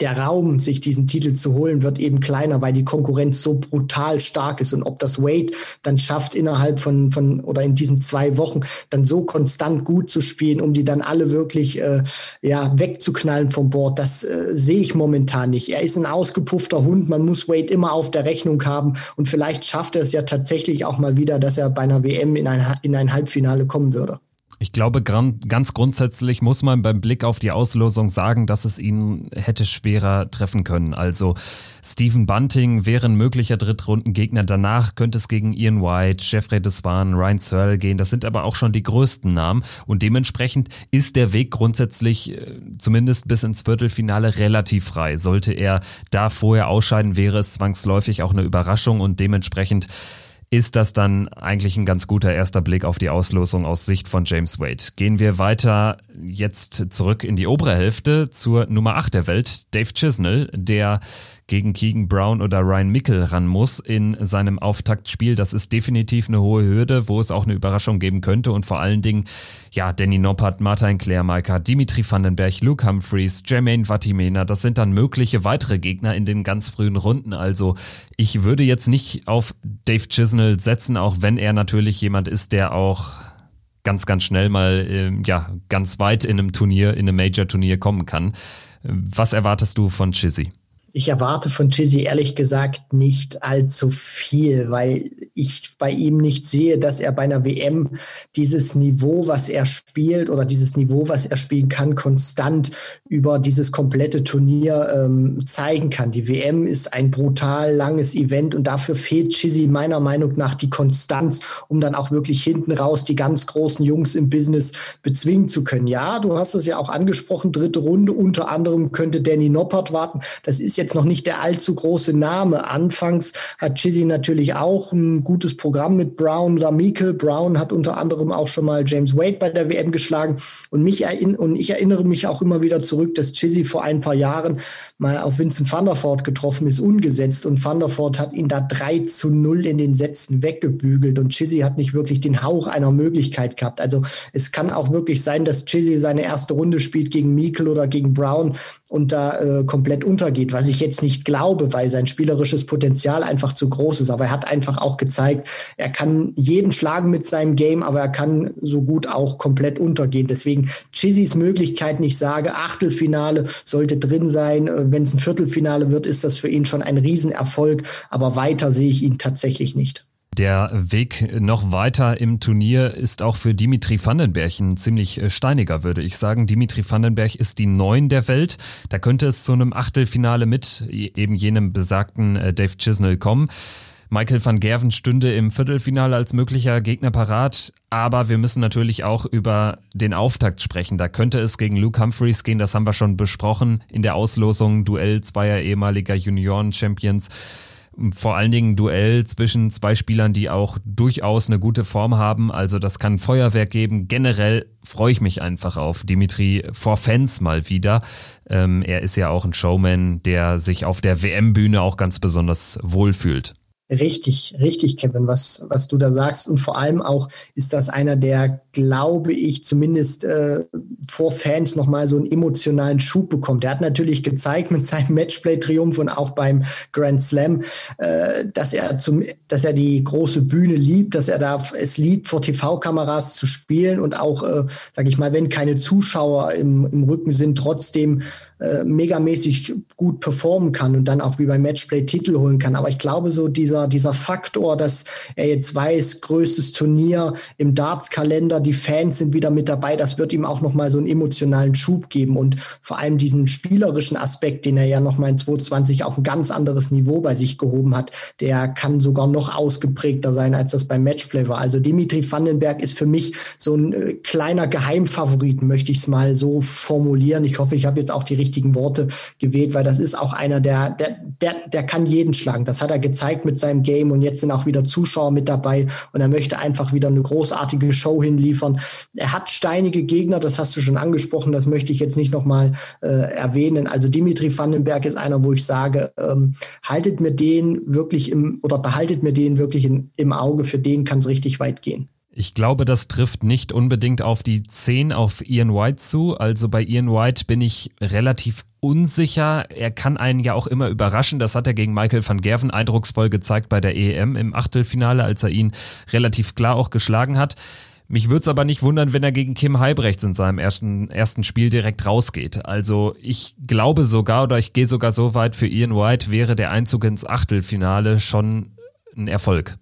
S3: der Raum, sich diesen Titel zu holen, wird eben kleiner, weil die Konkurrenz so brutal stark ist. Und ob das Wade dann schafft, innerhalb von, von oder in diesen zwei Wochen dann so konstant gut zu spielen, um die dann alle wirklich äh, ja, wegzuknallen vom Board, das äh, sehe ich momentan nicht. Er ist ein ausgepuffter Hund, man muss Wade immer auf der Rechnung haben. Und vielleicht schafft er es ja tatsächlich auch mal wieder, dass er bei einer WM in ein, in ein Halbfinale kommen würde.
S2: Ich glaube, ganz grundsätzlich muss man beim Blick auf die Auslosung sagen, dass es ihn hätte schwerer treffen können. Also Stephen Bunting wäre ein möglicher Drittrundengegner. Danach könnte es gegen Ian White, Jeffrey Desvan, Ryan Searle gehen. Das sind aber auch schon die größten Namen. Und dementsprechend ist der Weg grundsätzlich äh, zumindest bis ins Viertelfinale relativ frei. Sollte er da vorher ausscheiden, wäre es zwangsläufig auch eine Überraschung und dementsprechend ist das dann eigentlich ein ganz guter erster Blick auf die Auslosung aus Sicht von James Wade. Gehen wir weiter jetzt zurück in die obere Hälfte zur Nummer 8 der Welt, Dave Chisnell, der gegen Keegan Brown oder Ryan Mickel ran muss in seinem Auftaktspiel. Das ist definitiv eine hohe Hürde, wo es auch eine Überraschung geben könnte und vor allen Dingen, ja, Danny Noppert, Martin Klärmeiker, Dimitri Vandenberg, Luke Humphreys, Jermaine Vatimena, das sind dann mögliche weitere Gegner in den ganz frühen Runden. Also ich würde jetzt nicht auf Dave Chisnell setzen, auch wenn er natürlich jemand ist, der auch ganz, ganz schnell mal äh, ja, ganz weit in einem Turnier, in einem Major-Turnier kommen kann. Was erwartest du von Chizzy?
S3: Ich erwarte von Chizzy ehrlich gesagt nicht allzu viel, weil ich bei ihm nicht sehe, dass er bei einer WM dieses Niveau, was er spielt oder dieses Niveau, was er spielen kann, konstant über dieses komplette Turnier ähm, zeigen kann. Die WM ist ein brutal langes Event und dafür fehlt Chizzy meiner Meinung nach die Konstanz, um dann auch wirklich hinten raus die ganz großen Jungs im Business bezwingen zu können. Ja, du hast es ja auch angesprochen, dritte Runde, unter anderem könnte Danny Noppert warten. Das ist jetzt noch nicht der allzu große Name. Anfangs hat Chizzy natürlich auch ein gutes Programm mit Brown oder Meikle. Brown hat unter anderem auch schon mal James Wade bei der WM geschlagen. Und, mich und ich erinnere mich auch immer wieder zurück, dass Chizzy vor ein paar Jahren mal auf Vincent van der Voort getroffen ist, ungesetzt. Und van der Voort hat ihn da 3 zu 0 in den Sätzen weggebügelt. Und Chizzy hat nicht wirklich den Hauch einer Möglichkeit gehabt. Also es kann auch wirklich sein, dass Chizzy seine erste Runde spielt gegen Meikle oder gegen Brown und da äh, komplett untergeht, was ich jetzt nicht glaube, weil sein spielerisches Potenzial einfach zu groß ist. Aber er hat einfach auch gezeigt, er kann jeden schlagen mit seinem Game, aber er kann so gut auch komplett untergehen. Deswegen Chizzys Möglichkeiten, ich sage, Achtelfinale sollte drin sein. Äh, Wenn es ein Viertelfinale wird, ist das für ihn schon ein Riesenerfolg. Aber weiter sehe ich ihn tatsächlich nicht.
S2: Der Weg noch weiter im Turnier ist auch für Dimitri Vandenberg ein ziemlich äh, steiniger, würde ich sagen. Dimitri Vandenberg ist die Neun der Welt. Da könnte es zu einem Achtelfinale mit eben jenem besagten äh, Dave Chisnell kommen. Michael van Gerven stünde im Viertelfinale als möglicher Gegner parat, aber wir müssen natürlich auch über den Auftakt sprechen. Da könnte es gegen Luke Humphreys gehen, das haben wir schon besprochen in der Auslosung. Duell zweier ehemaliger Junioren-Champions vor allen Dingen Duell zwischen zwei Spielern, die auch durchaus eine gute Form haben. Also das kann Feuerwerk geben. Generell freue ich mich einfach auf Dimitri vor Fans mal wieder. Ähm, er ist ja auch ein Showman, der sich auf der WM-Bühne auch ganz besonders wohlfühlt.
S3: Richtig, richtig, Kevin, was, was du da sagst. Und vor allem auch ist das einer, der, glaube ich, zumindest äh, vor Fans nochmal so einen emotionalen Schub bekommt. Er hat natürlich gezeigt mit seinem Matchplay-Triumph und auch beim Grand Slam, äh, dass er zum, dass er die große Bühne liebt, dass er da es liebt, vor TV-Kameras zu spielen und auch, äh, sage ich mal, wenn keine Zuschauer im, im Rücken sind, trotzdem äh, megamäßig gut performen kann und dann auch wie beim Matchplay Titel holen kann. Aber ich glaube, so dieser, dieser Faktor, dass er jetzt weiß, größtes Turnier im Darts-Kalender, die Fans sind wieder mit dabei, das wird ihm auch nochmal so einen emotionalen Schub geben und vor allem diesen spielerischen Aspekt, den er ja nochmal in 2020 auf ein ganz anderes Niveau bei sich gehoben hat, der kann sogar noch ausgeprägter sein, als das beim Matchplay war. Also Dimitri Vandenberg ist für mich so ein äh, kleiner Geheimfavorit, möchte ich es mal so formulieren. Ich hoffe, ich habe jetzt auch die richtige richtigen Worte gewählt, weil das ist auch einer, der, der, der, der kann jeden schlagen. Das hat er gezeigt mit seinem Game und jetzt sind auch wieder Zuschauer mit dabei und er möchte einfach wieder eine großartige Show hinliefern. Er hat steinige Gegner, das hast du schon angesprochen, das möchte ich jetzt nicht nochmal äh, erwähnen. Also Dimitri Vandenberg ist einer, wo ich sage, ähm, haltet mir den wirklich im oder behaltet mir den wirklich in, im Auge, für den kann es richtig weit gehen.
S2: Ich glaube, das trifft nicht unbedingt auf die 10 auf Ian White zu. Also bei Ian White bin ich relativ unsicher. Er kann einen ja auch immer überraschen. Das hat er gegen Michael van Gerven eindrucksvoll gezeigt bei der EM im Achtelfinale, als er ihn relativ klar auch geschlagen hat. Mich würde es aber nicht wundern, wenn er gegen Kim Heibrechts in seinem ersten, ersten Spiel direkt rausgeht. Also ich glaube sogar oder ich gehe sogar so weit, für Ian White wäre der Einzug ins Achtelfinale schon ein Erfolg.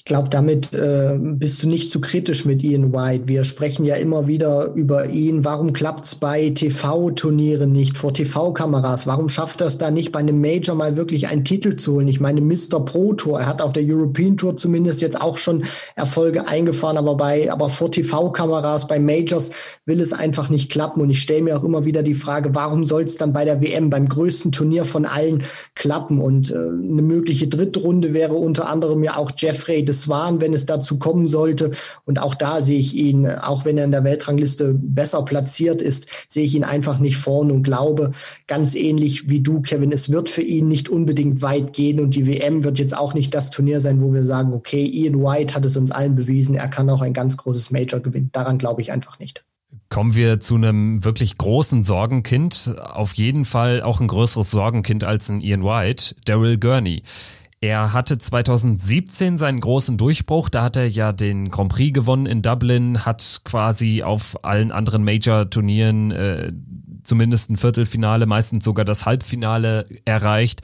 S3: Ich glaube, damit äh, bist du nicht zu kritisch mit Ian White. Wir sprechen ja immer wieder über ihn. Warum klappt es bei TV-Turnieren nicht, vor TV-Kameras? Warum schafft es da nicht, bei einem Major mal wirklich einen Titel zu holen? Ich meine, Mr. Pro Tour, er hat auf der European Tour zumindest jetzt auch schon Erfolge eingefahren, aber bei, aber vor TV-Kameras, bei Majors will es einfach nicht klappen. Und ich stelle mir auch immer wieder die Frage, warum soll es dann bei der WM, beim größten Turnier von allen klappen? Und äh, eine mögliche Drittrunde wäre unter anderem ja auch Jeffrey des Swan, wenn es dazu kommen sollte. Und auch da sehe ich ihn, auch wenn er in der Weltrangliste besser platziert ist, sehe ich ihn einfach nicht vorne und glaube, ganz ähnlich wie du, Kevin, es wird für ihn nicht unbedingt weit gehen und die WM wird jetzt auch nicht das Turnier sein, wo wir sagen, okay, Ian White hat es uns allen bewiesen, er kann auch ein ganz großes Major gewinnen. Daran glaube ich einfach nicht.
S2: Kommen wir zu einem wirklich großen Sorgenkind. Auf jeden Fall auch ein größeres Sorgenkind als ein Ian White, Daryl Gurney. Er hatte 2017 seinen großen Durchbruch. Da hat er ja den Grand Prix gewonnen in Dublin, hat quasi auf allen anderen Major-Turnieren äh, zumindest ein Viertelfinale, meistens sogar das Halbfinale erreicht.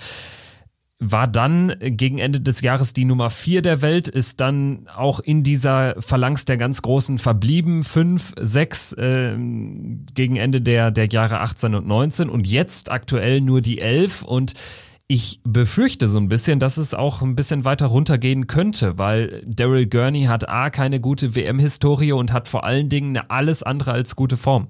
S2: War dann gegen Ende des Jahres die Nummer vier der Welt, ist dann auch in dieser Phalanx der ganz Großen verblieben. Fünf, sechs äh, gegen Ende der, der Jahre 18 und 19 und jetzt aktuell nur die elf und ich befürchte so ein bisschen, dass es auch ein bisschen weiter runtergehen könnte, weil Daryl Gurney hat A keine gute WM-Historie und hat vor allen Dingen eine alles andere als gute Form.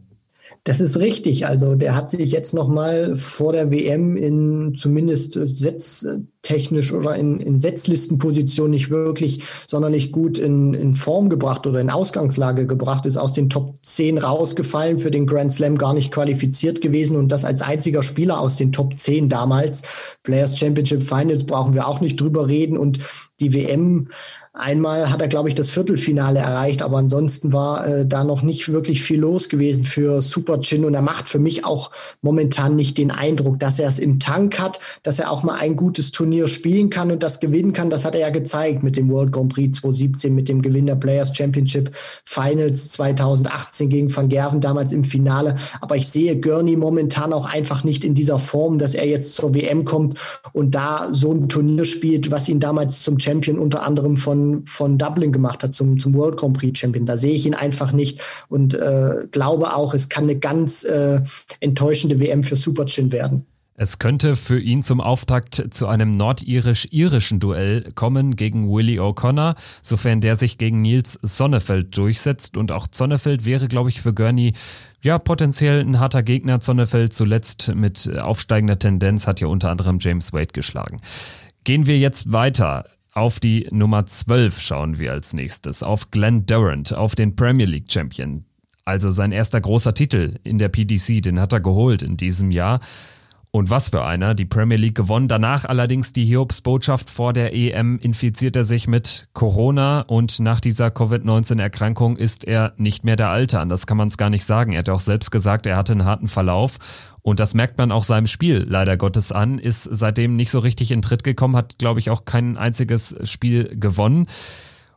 S3: Das ist richtig. Also der hat sich jetzt noch mal vor der WM in zumindest setztechnisch oder in, in Setzlistenposition nicht wirklich sonderlich gut in, in Form gebracht oder in Ausgangslage gebracht, ist aus den Top 10 rausgefallen, für den Grand Slam gar nicht qualifiziert gewesen und das als einziger Spieler aus den Top 10 damals. Players Championship Finals brauchen wir auch nicht drüber reden und die WM Einmal hat er, glaube ich, das Viertelfinale erreicht, aber ansonsten war äh, da noch nicht wirklich viel los gewesen für Super Chin und er macht für mich auch momentan nicht den Eindruck, dass er es im Tank hat, dass er auch mal ein gutes Turnier spielen kann und das gewinnen kann. Das hat er ja gezeigt mit dem World Grand Prix 2017, mit dem Gewinn der Players Championship Finals 2018 gegen Van Gerven damals im Finale. Aber ich sehe Gurney momentan auch einfach nicht in dieser Form, dass er jetzt zur WM kommt und da so ein Turnier spielt, was ihn damals zum Champion unter anderem von von, Dublin gemacht hat zum, zum World Grand Prix Champion. Da sehe ich ihn einfach nicht und äh, glaube auch, es kann eine ganz äh, enttäuschende WM für Superchin werden.
S2: Es könnte für ihn zum Auftakt zu einem nordirisch-irischen Duell kommen gegen Willie O'Connor, sofern der sich gegen Nils Sonnefeld durchsetzt. Und auch Sonnefeld wäre, glaube ich, für Gurney ja potenziell ein harter Gegner. Sonnefeld zuletzt mit aufsteigender Tendenz hat ja unter anderem James Wade geschlagen. Gehen wir jetzt weiter. Auf die Nummer 12 schauen wir als nächstes. Auf Glenn Durant, auf den Premier League Champion. Also sein erster großer Titel in der PDC, den hat er geholt in diesem Jahr. Und was für einer, die Premier League gewonnen. Danach allerdings die Hiobsbotschaft vor der EM infiziert er sich mit Corona und nach dieser Covid-19-Erkrankung ist er nicht mehr der Alte. Anders kann man es gar nicht sagen. Er hat auch selbst gesagt, er hatte einen harten Verlauf und das merkt man auch seinem Spiel leider Gottes an, ist seitdem nicht so richtig in Tritt gekommen, hat, glaube ich, auch kein einziges Spiel gewonnen.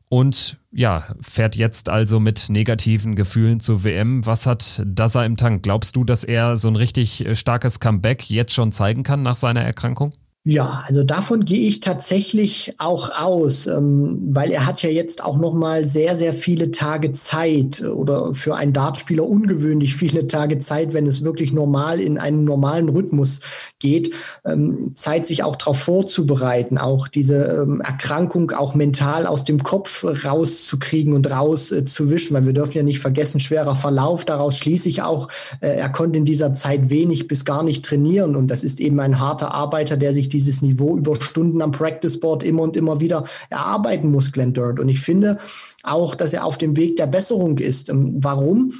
S2: Und ja, fährt jetzt also mit negativen Gefühlen zur WM. Was hat Dasa im Tank? Glaubst du, dass er so ein richtig starkes Comeback jetzt schon zeigen kann nach seiner Erkrankung?
S3: Ja, also davon gehe ich tatsächlich auch aus, ähm, weil er hat ja jetzt auch noch mal sehr, sehr viele Tage Zeit oder für einen Dartspieler ungewöhnlich viele Tage Zeit, wenn es wirklich normal in einem normalen Rhythmus geht, ähm, Zeit sich auch darauf vorzubereiten, auch diese ähm, Erkrankung auch mental aus dem Kopf rauszukriegen und rauszuwischen, weil wir dürfen ja nicht vergessen, schwerer Verlauf, daraus schließe ich auch, äh, er konnte in dieser Zeit wenig bis gar nicht trainieren und das ist eben ein harter Arbeiter, der sich die dieses Niveau über Stunden am Practice Board immer und immer wieder erarbeiten muss, Glenn Durant. Und ich finde auch, dass er auf dem Weg der Besserung ist. Ähm, warum?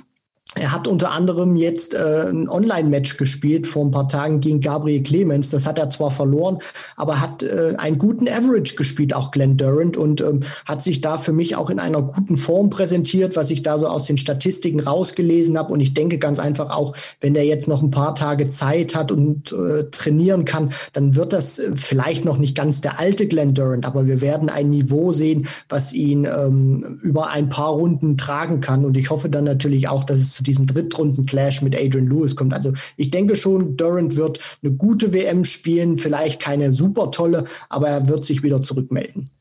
S3: Er hat unter anderem jetzt äh, ein Online-Match gespielt vor ein paar Tagen gegen Gabriel Clemens. Das hat er zwar verloren, aber hat äh, einen guten Average gespielt, auch Glenn Durant, und ähm, hat sich da für mich auch in einer guten Form präsentiert, was ich da so aus den Statistiken rausgelesen habe. Und ich denke ganz einfach auch, wenn er jetzt noch ein paar Tage Zeit hat und äh, trainieren kann, dann wird das äh, vielleicht noch nicht ganz der alte Glenn Durant, aber wir werden ein Niveau sehen, was ihn ähm, über ein paar Runden tragen kann. Und ich hoffe dann natürlich auch, dass es zu diesem Drittrunden-Clash mit Adrian Lewis kommt. Also ich denke schon, Durant wird eine gute WM spielen, vielleicht keine super tolle, aber er wird sich wieder zurückmelden.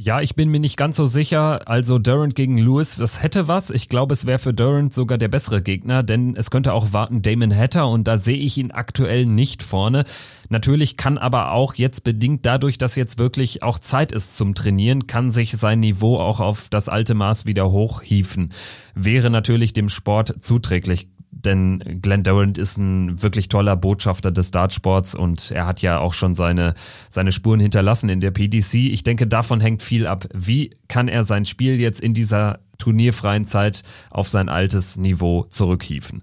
S2: Ja, ich bin mir nicht ganz so sicher. Also Durant gegen Lewis, das hätte was. Ich glaube, es wäre für Durant sogar der bessere Gegner, denn es könnte auch warten Damon Hatter und da sehe ich ihn aktuell nicht vorne. Natürlich kann aber auch jetzt bedingt dadurch, dass jetzt wirklich auch Zeit ist zum Trainieren, kann sich sein Niveau auch auf das alte Maß wieder hochhieven. Wäre natürlich dem Sport zuträglich denn Glenn Durant ist ein wirklich toller Botschafter des Dartsports und er hat ja auch schon seine, seine Spuren hinterlassen in der PDC. Ich denke, davon hängt viel ab. Wie kann er sein Spiel jetzt in dieser turnierfreien Zeit auf sein altes Niveau zurückhieven?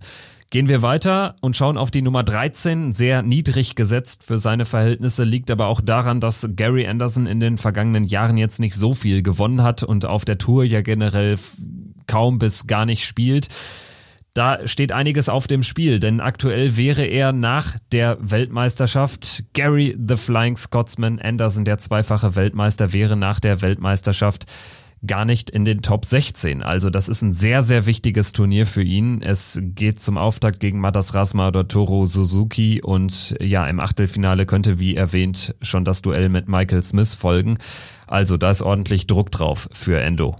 S2: Gehen wir weiter und schauen auf die Nummer 13. Sehr niedrig gesetzt für seine Verhältnisse, liegt aber auch daran, dass Gary Anderson in den vergangenen Jahren jetzt nicht so viel gewonnen hat und auf der Tour ja generell kaum bis gar nicht spielt. Da steht einiges auf dem Spiel, denn aktuell wäre er nach der Weltmeisterschaft Gary the Flying Scotsman Anderson, der zweifache Weltmeister, wäre nach der Weltmeisterschaft gar nicht in den Top 16. Also das ist ein sehr, sehr wichtiges Turnier für ihn. Es geht zum Auftakt gegen Matas Rasma oder Toro Suzuki und ja, im Achtelfinale könnte, wie erwähnt, schon das Duell mit Michael Smith folgen. Also da ist ordentlich Druck drauf für Endo.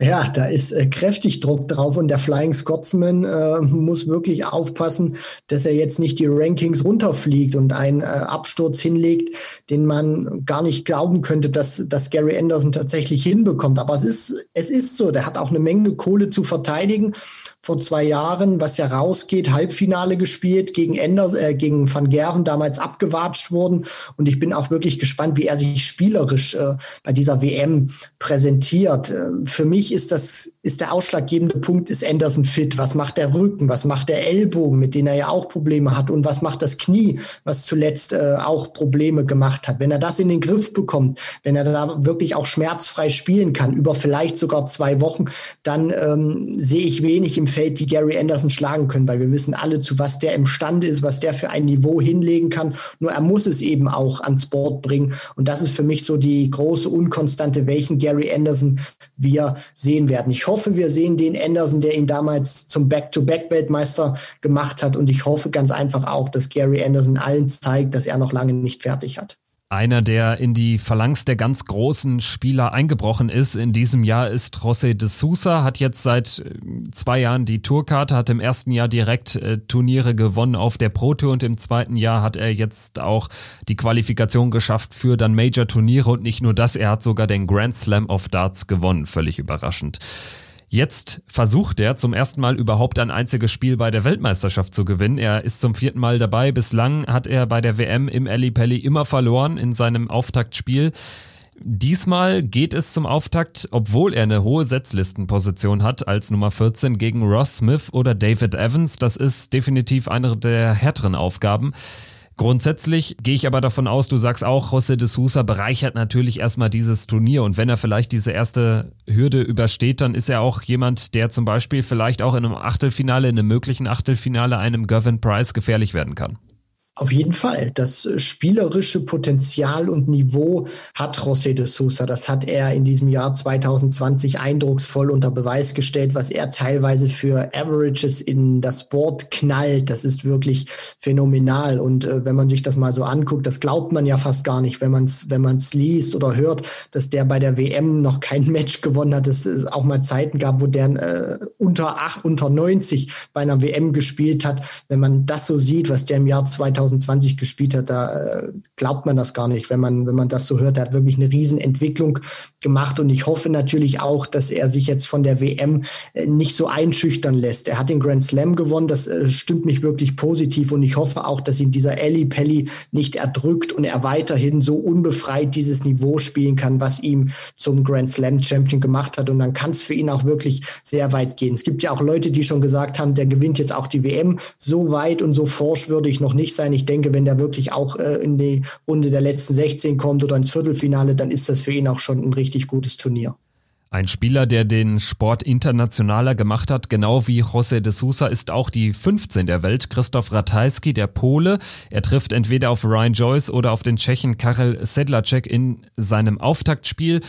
S3: Ja, da ist äh, kräftig Druck drauf und der Flying Scotsman äh, muss wirklich aufpassen, dass er jetzt nicht die Rankings runterfliegt und einen äh, Absturz hinlegt, den man gar nicht glauben könnte, dass, dass Gary Anderson tatsächlich hinbekommt. Aber es ist, es ist so, der hat auch eine Menge Kohle zu verteidigen vor zwei Jahren, was ja rausgeht, Halbfinale gespielt, gegen Enders, äh, gegen Van Gerven damals abgewatscht worden. Und ich bin auch wirklich gespannt, wie er sich spielerisch äh, bei dieser WM präsentiert. Äh, für mich ist das, ist der ausschlaggebende Punkt, ist Anderson fit? Was macht der Rücken? Was macht der Ellbogen, mit denen er ja auch Probleme hat? Und was macht das Knie, was zuletzt äh, auch Probleme gemacht hat? Wenn er das in den Griff bekommt, wenn er da wirklich auch schmerzfrei spielen kann, über vielleicht sogar zwei Wochen, dann ähm, sehe ich wenig im Feld, die Gary Anderson schlagen können, weil wir wissen alle, zu was der imstande ist, was der für ein Niveau hinlegen kann. Nur er muss es eben auch ans Board bringen. Und das ist für mich so die große Unkonstante, welchen Gary Anderson wir sehen werden. Ich hoffe, wir sehen den Anderson, der ihn damals zum Back-to-Back-Weltmeister gemacht hat. Und ich hoffe ganz einfach auch, dass Gary Anderson allen zeigt, dass er noch lange nicht fertig hat.
S2: Einer, der in die Phalanx der ganz großen Spieler eingebrochen ist. In diesem Jahr, ist José de Sousa, hat jetzt seit äh, zwei Jahren die Tourkarte, hat im ersten Jahr direkt äh, Turniere gewonnen auf der Pro Tour und im zweiten Jahr hat er jetzt auch die Qualifikation geschafft für dann Major-Turniere. Und nicht nur das, er hat sogar den Grand Slam of Darts gewonnen, völlig überraschend. Jetzt versucht er zum ersten Mal überhaupt ein einziges Spiel bei der Weltmeisterschaft zu gewinnen. Er ist zum vierten Mal dabei. Bislang hat er bei der WM im Ali Pelli immer verloren in seinem Auftaktspiel. Diesmal geht es zum Auftakt, obwohl er eine hohe Setzlistenposition hat, als Nummer 14 gegen Ross Smith oder David Evans. Das ist definitiv eine der härteren Aufgaben. Grundsätzlich gehe ich aber davon aus, du sagst auch, José de Sousa bereichert natürlich erstmal dieses Turnier und wenn er vielleicht diese erste Hürde übersteht, dann ist er auch jemand, der zum Beispiel vielleicht auch in einem Achtelfinale, in einem möglichen Achtelfinale einem Gavin Price gefährlich werden kann.
S3: Auf jeden Fall. Das äh, spielerische Potenzial und Niveau hat José de Sousa. Das hat er in diesem Jahr 2020 eindrucksvoll unter Beweis gestellt, was er teilweise für Averages in das Board knallt. Das ist wirklich phänomenal. Und äh, wenn man sich das mal so anguckt, das glaubt man ja fast gar nicht, wenn man es wenn man's liest oder hört, dass der bei der WM noch kein Match gewonnen hat. Dass es auch mal Zeiten gab, wo der äh, unter, acht, unter 90 bei einer WM gespielt hat. Wenn man das so sieht, was der im Jahr 2020 2020 gespielt hat, da äh, glaubt man das gar nicht, wenn man, wenn man das so hört. Er hat wirklich eine Riesenentwicklung gemacht und ich hoffe natürlich auch, dass er sich jetzt von der WM äh, nicht so einschüchtern lässt. Er hat den Grand Slam gewonnen, das äh, stimmt mich wirklich positiv und ich hoffe auch, dass ihn dieser Ellie Pelli nicht erdrückt und er weiterhin so unbefreit dieses Niveau spielen kann, was ihm zum Grand Slam Champion gemacht hat und dann kann es für ihn auch wirklich sehr weit gehen. Es gibt ja auch Leute, die schon gesagt haben, der gewinnt jetzt auch die WM. So weit und so forsch würde ich noch nicht sein ich denke, wenn der wirklich auch äh, in die Runde der letzten 16 kommt oder ins Viertelfinale, dann ist das für ihn auch schon ein richtig gutes Turnier.
S2: Ein Spieler, der den Sport internationaler gemacht hat, genau wie José de Sousa, ist auch die 15 der Welt, Christoph Ratajski, der Pole. Er trifft entweder auf Ryan Joyce oder auf den Tschechen Karel Sedlacek in seinem Auftaktspiel.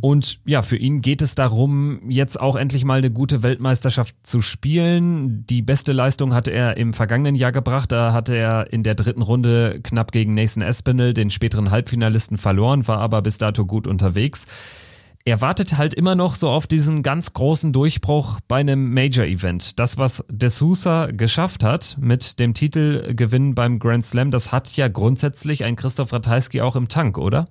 S2: Und ja, für ihn geht es darum, jetzt auch endlich mal eine gute Weltmeisterschaft zu spielen. Die beste Leistung hatte er im vergangenen Jahr gebracht. Da hatte er in der dritten Runde knapp gegen Nathan Espinel, den späteren Halbfinalisten, verloren, war aber bis dato gut unterwegs er wartet halt immer noch so auf diesen ganz großen Durchbruch bei einem Major-Event. Das, was De Sousa geschafft hat mit dem Titelgewinn beim Grand Slam, das hat ja grundsätzlich ein Christoph Ratajski auch im Tank, oder?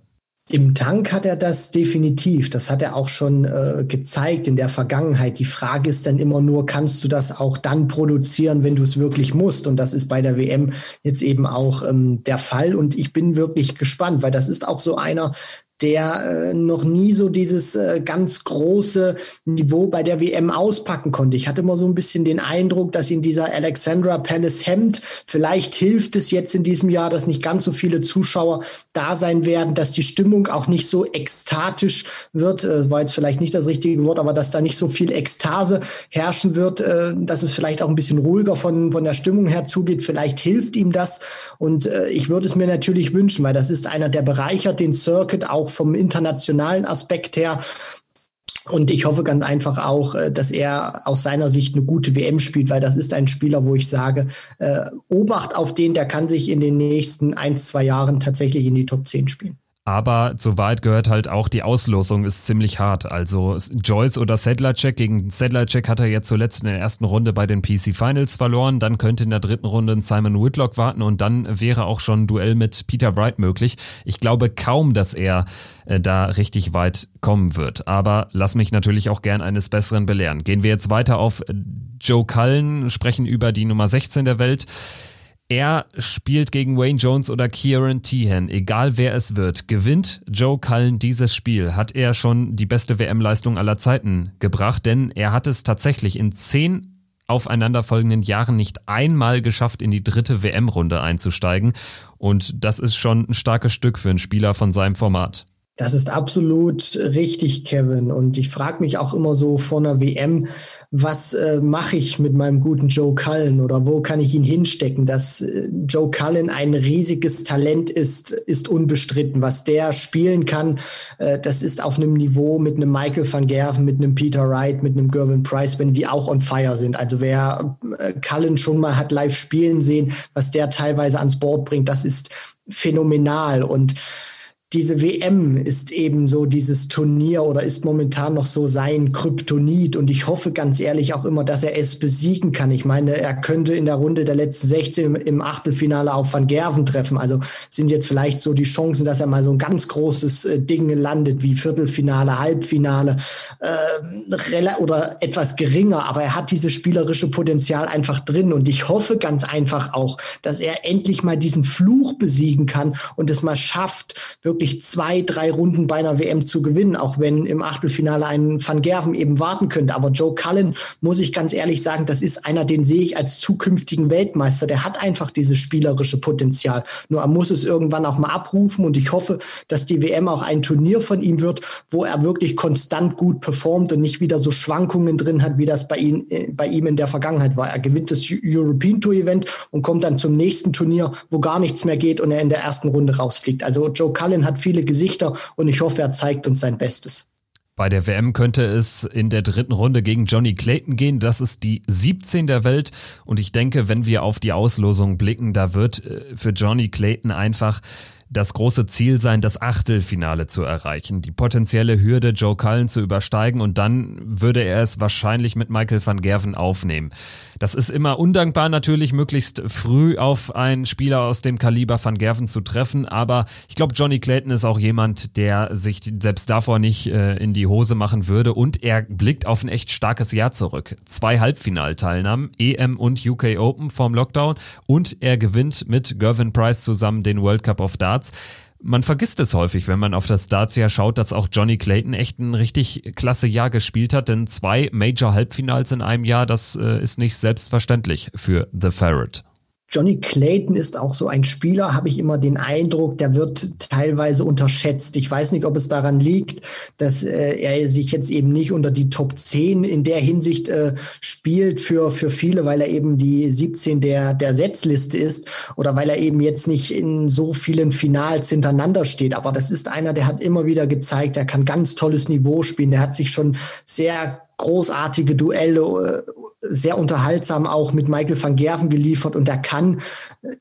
S3: Im Tank hat er das definitiv. Das hat er auch schon äh, gezeigt in der Vergangenheit. Die Frage ist dann immer nur, kannst du das auch dann produzieren, wenn du es wirklich musst? Und das ist bei der WM jetzt eben auch ähm, der Fall. Und ich bin wirklich gespannt, weil das ist auch so einer, der äh, noch nie so dieses äh, ganz große Niveau bei der WM auspacken konnte. Ich hatte immer so ein bisschen den Eindruck, dass ihn dieser Alexandra Palace hemmt. Vielleicht hilft es jetzt in diesem Jahr, dass nicht ganz so viele Zuschauer da sein werden, dass die Stimmung auch nicht so ekstatisch wird. Äh, war jetzt vielleicht nicht das richtige Wort, aber dass da nicht so viel Ekstase herrschen wird, äh, dass es vielleicht auch ein bisschen ruhiger von, von der Stimmung her zugeht. Vielleicht hilft ihm das. Und äh, ich würde es mir natürlich wünschen, weil das ist einer, der bereichert den Circuit auch auch vom internationalen Aspekt her. Und ich hoffe ganz einfach auch, äh, dass er aus seiner Sicht eine gute WM spielt, weil das ist ein Spieler, wo ich sage, äh, Obacht auf den, der kann sich in den nächsten ein, zwei Jahren tatsächlich in die Top 10 spielen.
S2: Aber zu weit gehört halt auch die Auslosung ist ziemlich hart. Also Joyce oder Sedlacek. Gegen Sedlacek hat er jetzt zuletzt in der ersten Runde bei den PC Finals verloren. Dann könnte in der dritten Runde Simon Whitlock warten und dann wäre auch schon ein Duell mit Peter Wright möglich. Ich glaube kaum, dass er äh, da richtig weit kommen wird. Aber lass mich natürlich auch gern eines Besseren belehren. Gehen wir jetzt weiter auf Joe Cullen, sprechen über die Nummer 16 der Welt. Er spielt gegen Wayne Jones oder Kieran Tehan, egal wer es wird. Gewinnt Joe Cullen dieses Spiel, hat er schon die beste WM-Leistung aller Zeiten gebracht, denn er hat es tatsächlich in zehn aufeinanderfolgenden Jahren nicht einmal geschafft, in die dritte WM-Runde einzusteigen. Und das ist schon ein starkes Stück für einen Spieler von seinem Format.
S3: Das ist absolut richtig, Kevin. Und ich frage mich auch immer so vor einer WM, was äh, mache ich mit meinem guten Joe Cullen oder wo kann ich ihn hinstecken? Dass äh, Joe Cullen ein riesiges Talent ist, ist unbestritten. Was der spielen kann, äh, das ist auf einem Niveau mit einem Michael van Gerven, mit einem Peter Wright, mit einem Gervin Price, wenn die auch on fire sind. Also wer äh, Cullen schon mal hat live spielen sehen, was der teilweise ans Board bringt, das ist phänomenal. Und diese WM ist eben so dieses Turnier oder ist momentan noch so sein Kryptonit und ich hoffe ganz ehrlich auch immer, dass er es besiegen kann. Ich meine, er könnte in der Runde der letzten 16 im Achtelfinale auf Van Gerven treffen. Also sind jetzt vielleicht so die Chancen, dass er mal so ein ganz großes äh, Ding landet wie Viertelfinale, Halbfinale äh, oder etwas geringer, aber er hat dieses spielerische Potenzial einfach drin und ich hoffe ganz einfach auch, dass er endlich mal diesen Fluch besiegen kann und es mal schafft, wirklich wirklich zwei, drei Runden bei einer WM zu gewinnen, auch wenn im Achtelfinale ein Van Gerven eben warten könnte. Aber Joe Cullen, muss ich ganz ehrlich sagen, das ist einer, den sehe ich als zukünftigen Weltmeister. Der hat einfach dieses spielerische Potenzial. Nur er muss es irgendwann auch mal abrufen und ich hoffe, dass die WM auch ein Turnier von ihm wird, wo er wirklich konstant gut performt und nicht wieder so Schwankungen drin hat, wie das bei, ihn, äh, bei ihm in der Vergangenheit war. Er gewinnt das European Tour Event und kommt dann zum nächsten Turnier, wo gar nichts mehr geht und er in der ersten Runde rausfliegt. Also Joe Cullen hat viele Gesichter und ich hoffe, er zeigt uns sein Bestes.
S2: Bei der WM könnte es in der dritten Runde gegen Johnny Clayton gehen. Das ist die 17 der Welt. Und ich denke, wenn wir auf die Auslosung blicken, da wird äh, für Johnny Clayton einfach das große Ziel sein, das Achtelfinale zu erreichen, die potenzielle Hürde Joe Cullen zu übersteigen und dann würde er es wahrscheinlich mit Michael van Gerven aufnehmen. Das ist immer undankbar natürlich, möglichst früh auf einen Spieler aus dem Kaliber van Gerven zu treffen, aber ich glaube, Johnny Clayton ist auch jemand, der sich selbst davor nicht äh, in die Hose machen würde und er blickt auf ein echt starkes Jahr zurück. Zwei Halbfinalteilnahmen, EM und UK Open vorm Lockdown und er gewinnt mit Gervin Price zusammen den World Cup of Darts. Man vergisst es häufig, wenn man auf das Darts-Jahr schaut, dass auch Johnny Clayton echt ein richtig klasse Jahr gespielt hat, denn zwei Major-Halbfinals in einem Jahr, das äh, ist nicht selbstverständlich für The Ferret.
S3: Johnny Clayton ist auch so ein Spieler, habe ich immer den Eindruck, der wird teilweise unterschätzt. Ich weiß nicht, ob es daran liegt, dass äh, er sich jetzt eben nicht unter die Top 10 in der Hinsicht äh, spielt für, für viele, weil er eben die 17 der, der Setzliste ist oder weil er eben jetzt nicht in so vielen Finals hintereinander steht. Aber das ist einer, der hat immer wieder gezeigt, er kann ganz tolles Niveau spielen. Der hat sich schon sehr großartige Duelle, äh, sehr unterhaltsam auch mit Michael van Gerven geliefert und der kann,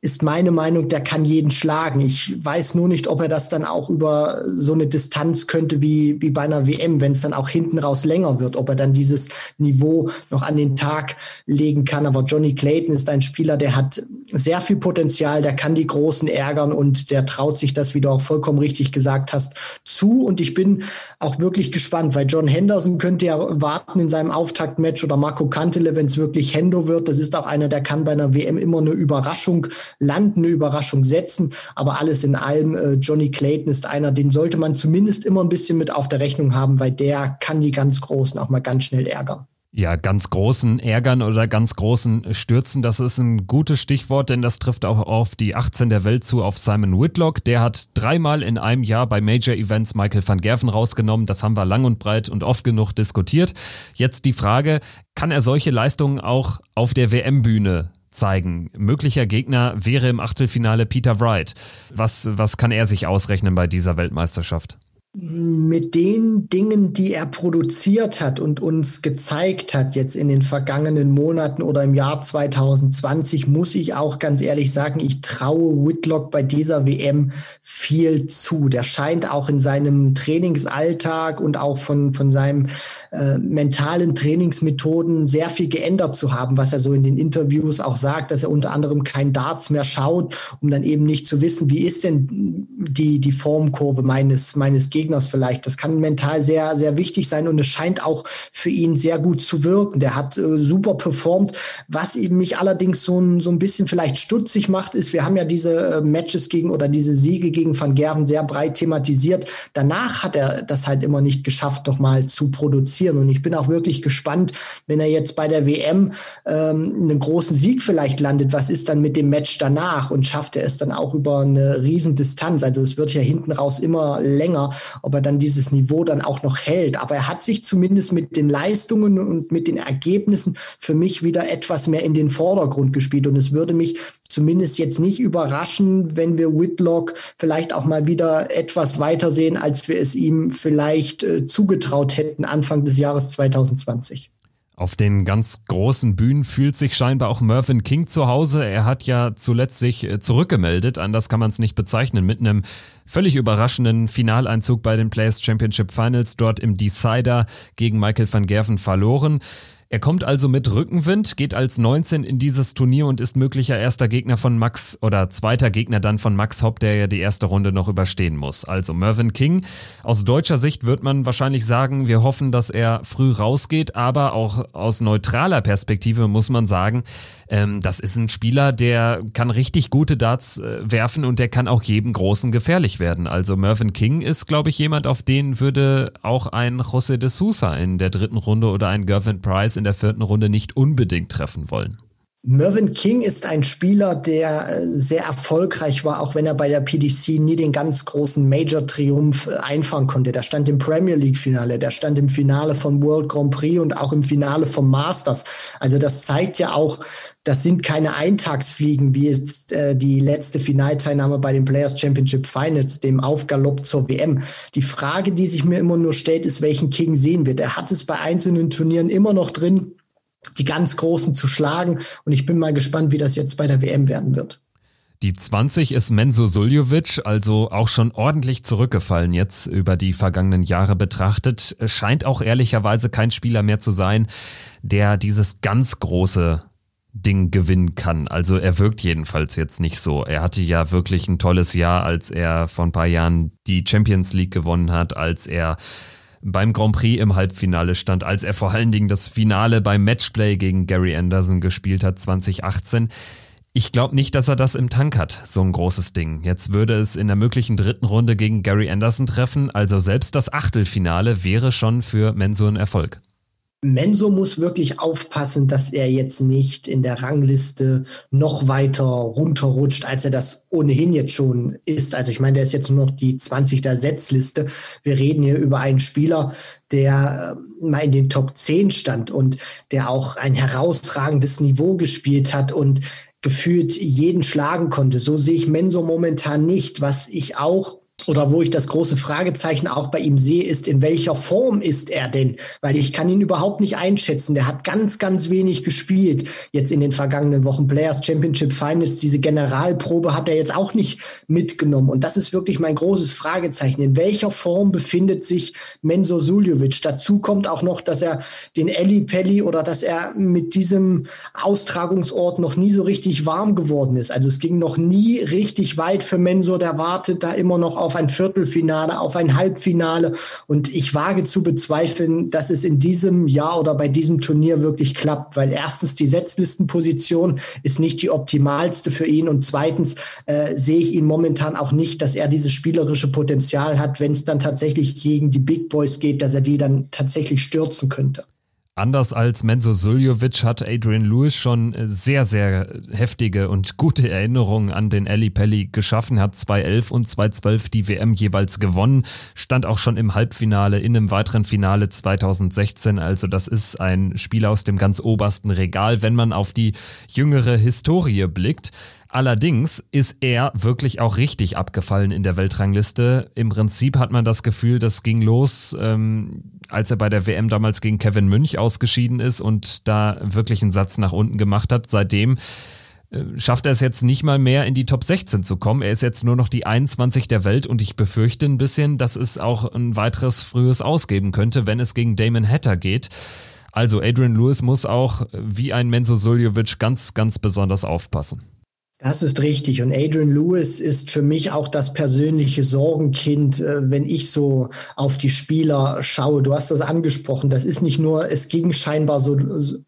S3: ist meine Meinung, der kann jeden schlagen. Ich weiß nur nicht, ob er das dann auch über so eine Distanz könnte wie, wie bei einer WM, wenn es dann auch hinten raus länger wird, ob er dann dieses Niveau noch an den Tag legen kann. Aber Johnny Clayton ist ein Spieler, der hat sehr viel Potenzial, der kann die Großen ärgern und der traut sich das, wie du auch vollkommen richtig gesagt hast, zu. Und ich bin auch wirklich gespannt, weil John Henderson könnte ja warten, Harten in seinem Auftaktmatch oder Marco Kantele, wenn es wirklich Hendo wird. Das ist auch einer, der kann bei einer WM immer eine Überraschung landen, eine Überraschung setzen. Aber alles in allem, äh, Johnny Clayton ist einer, den sollte man zumindest immer ein bisschen mit auf der Rechnung haben, weil der kann die ganz Großen auch mal ganz schnell ärgern.
S2: Ja, ganz großen Ärgern oder ganz großen Stürzen, das ist ein gutes Stichwort, denn das trifft auch auf die 18 der Welt zu, auf Simon Whitlock. Der hat dreimal in einem Jahr bei Major Events Michael van Gerven rausgenommen. Das haben wir lang und breit und oft genug diskutiert. Jetzt die Frage, kann er solche Leistungen auch auf der WM-Bühne zeigen. Möglicher Gegner wäre im Achtelfinale Peter Wright. Was, was kann er sich ausrechnen bei dieser Weltmeisterschaft?
S3: Mit den Dingen, die er produziert hat und uns gezeigt hat jetzt in den vergangenen Monaten oder im Jahr 2020, muss ich auch ganz ehrlich sagen, ich traue Whitlock bei dieser WM viel zu. Der scheint auch in seinem Trainingsalltag und auch von, von seinem äh, mentalen Trainingsmethoden sehr viel geändert zu haben, was er so in den Interviews auch sagt, dass er unter anderem kein Darts mehr schaut, um dann eben nicht zu wissen, wie ist denn die, die Formkurve meines, meines Gegners vielleicht. Das kann mental sehr, sehr wichtig sein und es scheint auch für ihn sehr gut zu wirken. Der hat äh, super performt. Was eben mich allerdings so ein, so ein bisschen vielleicht stutzig macht, ist, wir haben ja diese äh, Matches gegen oder diese Siege gegen Van Gerven sehr breit thematisiert. Danach hat er das halt immer nicht geschafft, doch mal zu produzieren. Und ich bin auch wirklich gespannt, wenn er jetzt bei der WM ähm, einen großen Sieg vielleicht landet, was ist dann mit dem Match danach und schafft er es dann auch über eine Riesendistanz? Also es wird ja hinten raus immer länger ob er dann dieses Niveau dann auch noch hält. Aber er hat sich zumindest mit den Leistungen und mit den Ergebnissen für mich wieder etwas mehr in den Vordergrund gespielt. Und es würde mich zumindest jetzt nicht überraschen, wenn wir Whitlock vielleicht auch mal wieder etwas weiter sehen, als wir es ihm vielleicht äh, zugetraut hätten Anfang des Jahres 2020.
S2: Auf den ganz großen Bühnen fühlt sich scheinbar auch Mervyn King zu Hause. Er hat ja zuletzt sich äh, zurückgemeldet, anders kann man es nicht bezeichnen, mit einem völlig überraschenden Finaleinzug bei den Players Championship Finals, dort im Decider gegen Michael van Gerven verloren. Er kommt also mit Rückenwind, geht als 19 in dieses Turnier und ist möglicher erster Gegner von Max oder zweiter Gegner dann von Max Hopp, der ja die erste Runde noch überstehen muss. Also Mervyn King. Aus deutscher Sicht wird man wahrscheinlich sagen, wir hoffen, dass er früh rausgeht, aber auch aus neutraler Perspektive muss man sagen, Ähm, das ist ein Spieler, der kann richtig gute Darts äh, werfen und der kann auch jedem Großen gefährlich werden. Also Mervyn King ist, glaube ich, jemand, auf den würde auch ein José de Sousa in der dritten Runde oder ein Gervin Price in der vierten Runde nicht unbedingt treffen wollen.
S3: Mervyn King ist ein Spieler, der äh, sehr erfolgreich war, auch wenn er bei der PDC nie den ganz großen Major-Triumph äh, einfahren konnte. Der stand im Premier League-Finale, der stand im Finale vom World Grand Prix und auch im Finale vom Masters. Also das zeigt ja auch, das sind keine Eintagsfliegen, wie jetzt, äh, die letzte Finalteilnahme bei den Players Championship Finals, dem Aufgalopp zur WM. Die Frage, die sich mir immer nur stellt, ist, welchen King sehen wir? Der hat es bei einzelnen Turnieren immer noch drin, die ganz Großen zu schlagen. Und ich bin mal gespannt, wie das jetzt bei der WM werden wird.
S2: Die 20 ist Menzo Suljovic, also auch schon ordentlich zurückgefallen jetzt über die vergangenen Jahre betrachtet. Scheint auch ehrlicherweise kein Spieler mehr zu sein, der dieses ganz große Ding gewinnen kann. Also er wirkt jedenfalls jetzt nicht so. Er hatte ja wirklich ein tolles Jahr, als er vor ein paar Jahren die Champions League gewonnen hat, als er beim Grand Prix im Halbfinale stand, als er vor allen Dingen das Finale beim Matchplay gegen Gary Anderson gespielt hat 2018. Ich glaube nicht, dass er das im Tank hat, so ein großes Ding. Jetzt würde es in der möglichen dritten Runde gegen Gary Anderson treffen, also selbst das Achtelfinale wäre schon für Menso ein Erfolg.
S3: Menso muss wirklich aufpassen, dass er jetzt nicht in der Rangliste noch weiter runterrutscht, als er das ohnehin jetzt schon ist. Also ich meine, der ist jetzt nur noch die 20 der Setzliste. Wir reden hier über einen Spieler, der äh, mal in den Top 10 stand und der auch ein herausragendes Niveau gespielt hat und gefühlt jeden schlagen konnte. So sehe ich Menso momentan nicht, was ich auch oder wo ich das große Fragezeichen auch bei ihm sehe, ist, in welcher Form ist er denn? Weil ich kann ihn überhaupt nicht einschätzen. Der hat ganz, ganz wenig gespielt jetzt in den vergangenen Wochen. Players Championship Finals, diese Generalprobe hat er jetzt auch nicht mitgenommen. Und das ist wirklich mein großes Fragezeichen. In welcher Form befindet sich Menzo Suljovic? Dazu kommt auch noch, dass er den Eli Pelli oder dass er mit diesem Austragungsort noch nie so richtig warm geworden ist. Also es ging noch nie richtig weit für Menzo. Der wartet da immer noch auf auf ein Viertelfinale, auf ein Halbfinale. Und ich wage zu bezweifeln, dass es in diesem Jahr oder bei diesem Turnier wirklich klappt, weil erstens die Setzlistenposition ist nicht die optimalste für ihn und zweitens äh, sehe ich ihn momentan auch nicht, dass er dieses spielerische Potenzial hat, wenn es dann tatsächlich gegen die Big Boys geht, dass er die dann tatsächlich stürzen könnte.
S2: Anders als Menzo Suljovic hat Adrian Lewis schon sehr, sehr heftige und gute Erinnerungen an den Ali Pelli geschaffen, hat 2011 und 2012 die WM jeweils gewonnen, stand auch schon im Halbfinale, in einem weiteren Finale 2016. Also das ist ein Spiel aus dem ganz obersten Regal, wenn man auf die jüngere Historie blickt. Allerdings ist er wirklich auch richtig abgefallen in der Weltrangliste. Im Prinzip hat man das Gefühl, das ging los, ähm, als er bei der WM damals gegen Kevin Münch ausgeschieden ist und da wirklich einen Satz nach unten gemacht hat. Seitdem äh, schafft er es jetzt nicht mal mehr in die Top 16 zu kommen. Er ist jetzt nur noch die 21 der Welt und ich befürchte ein bisschen, dass es auch ein weiteres frühes Ausgeben könnte, wenn es gegen Damon Hatter geht. Also Adrian Lewis muss auch wie ein Menzo Suljovic ganz, ganz besonders aufpassen.
S3: Das ist richtig. Und Adrian Lewis ist für mich auch das persönliche Sorgenkind, äh, wenn ich so auf die Spieler schaue. Du hast das angesprochen. Das ist nicht nur, es ging scheinbar so,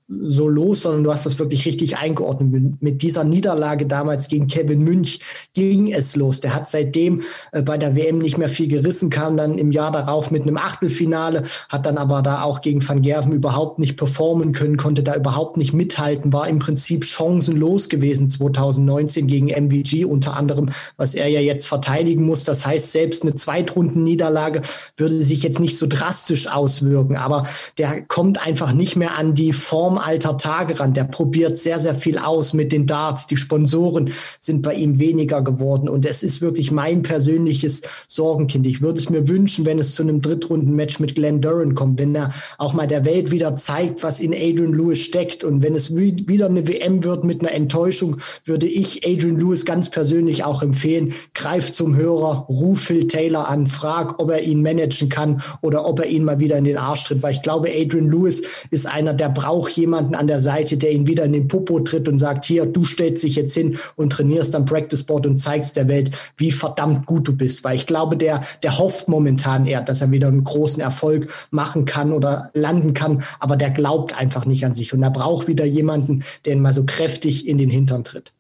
S3: so los, sondern du hast das wirklich richtig eingeordnet. Mit dieser Niederlage damals gegen Kevin Münch ging es los. Der hat seitdem äh, bei der WM nicht mehr viel gerissen, kam dann im Jahr darauf mit einem Achtelfinale, hat dann aber da auch gegen Van Gerven überhaupt nicht performen können, konnte da überhaupt nicht mithalten, war im Prinzip chancenlos gewesen 2009. 19 gegen MVG unter anderem, was er ja jetzt verteidigen muss. Das heißt, selbst eine Zweitrundenniederlage würde sich jetzt nicht so drastisch auswirken, aber der kommt einfach nicht mehr an die Form alter Tage ran. Der probiert sehr, sehr viel aus mit den Darts. Die Sponsoren sind bei ihm weniger geworden und es ist wirklich mein persönliches Sorgenkind. Ich würde es mir wünschen, wenn es zu einem Drittrundenmatch mit Glenn Duran kommt, wenn er auch mal der Welt wieder zeigt, was in Adrian Lewis steckt und wenn es wieder eine WM wird mit einer Enttäuschung, würde ich ich Adrian Lewis ganz persönlich auch empfehlen, greif zum Hörer, ruf Phil Taylor an, frag, ob er ihn managen kann oder ob er ihn mal wieder in den Arsch tritt, weil ich glaube, Adrian Lewis ist einer, der braucht jemanden an der Seite, der ihn wieder in den Popo tritt und sagt, hier, du stellst dich jetzt hin und trainierst am Practice Board und zeigst der Welt, wie verdammt gut du bist, weil ich glaube, der, der hofft momentan eher, dass er wieder einen großen Erfolg machen kann oder landen kann, aber der glaubt einfach nicht an sich. Und er braucht wieder jemanden, der ihn mal so kräftig in den Hintern tritt.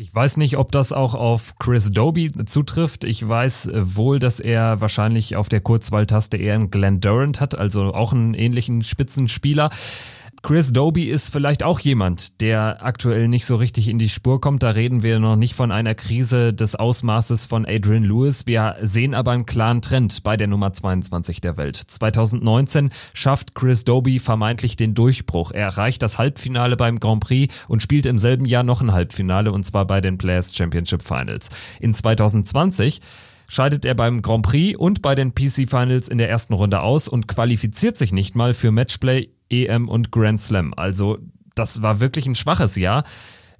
S2: Ich weiß nicht, ob das auch auf Chris Doby zutrifft. Ich weiß äh, wohl, dass er wahrscheinlich auf der Kurzwahltaste eher einen Glenn Durant hat, also auch einen ähnlichen Spitzenspieler. Chris Doby ist vielleicht auch jemand, der aktuell nicht so richtig in die Spur kommt. Da reden wir noch nicht von einer Krise des Ausmaßes von Adrian Lewis. Wir sehen aber einen klaren Trend bei der Nummer 22 der Welt. 2019 schafft Chris Doby vermeintlich den Durchbruch. Er erreicht das Halbfinale beim Grand Prix und spielt im selben Jahr noch ein Halbfinale und zwar bei den Players Championship Finals. In 2020 scheidet er beim Grand Prix und bei den PC Finals in der ersten Runde aus und qualifiziert sich nicht mal für Matchplay EM und Grand Slam. Also das war wirklich ein schwaches Jahr.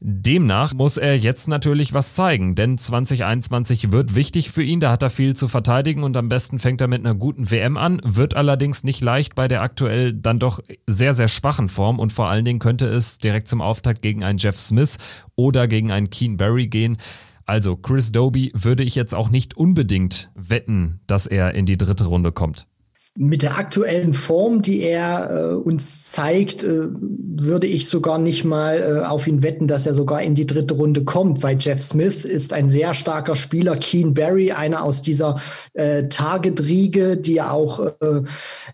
S2: Demnach muss er jetzt natürlich was zeigen, denn 2021 wird wichtig für ihn, da hat er viel zu verteidigen und am besten fängt er mit einer guten WM an, wird allerdings nicht leicht bei der aktuell dann doch sehr, sehr schwachen Form und vor allen Dingen könnte es direkt zum Auftakt gegen einen Jeff Smith oder gegen einen Keen Barry gehen. Also Chris Doby würde ich jetzt auch nicht unbedingt wetten, dass er in die dritte Runde kommt
S3: mit der aktuellen Form, die er äh, uns zeigt, äh, würde ich sogar nicht mal äh, auf ihn wetten, dass er sogar in die dritte Runde kommt, weil Jeff Smith ist ein sehr starker Spieler. Keen Barry, einer aus dieser äh, Target-Riege, die ja auch äh,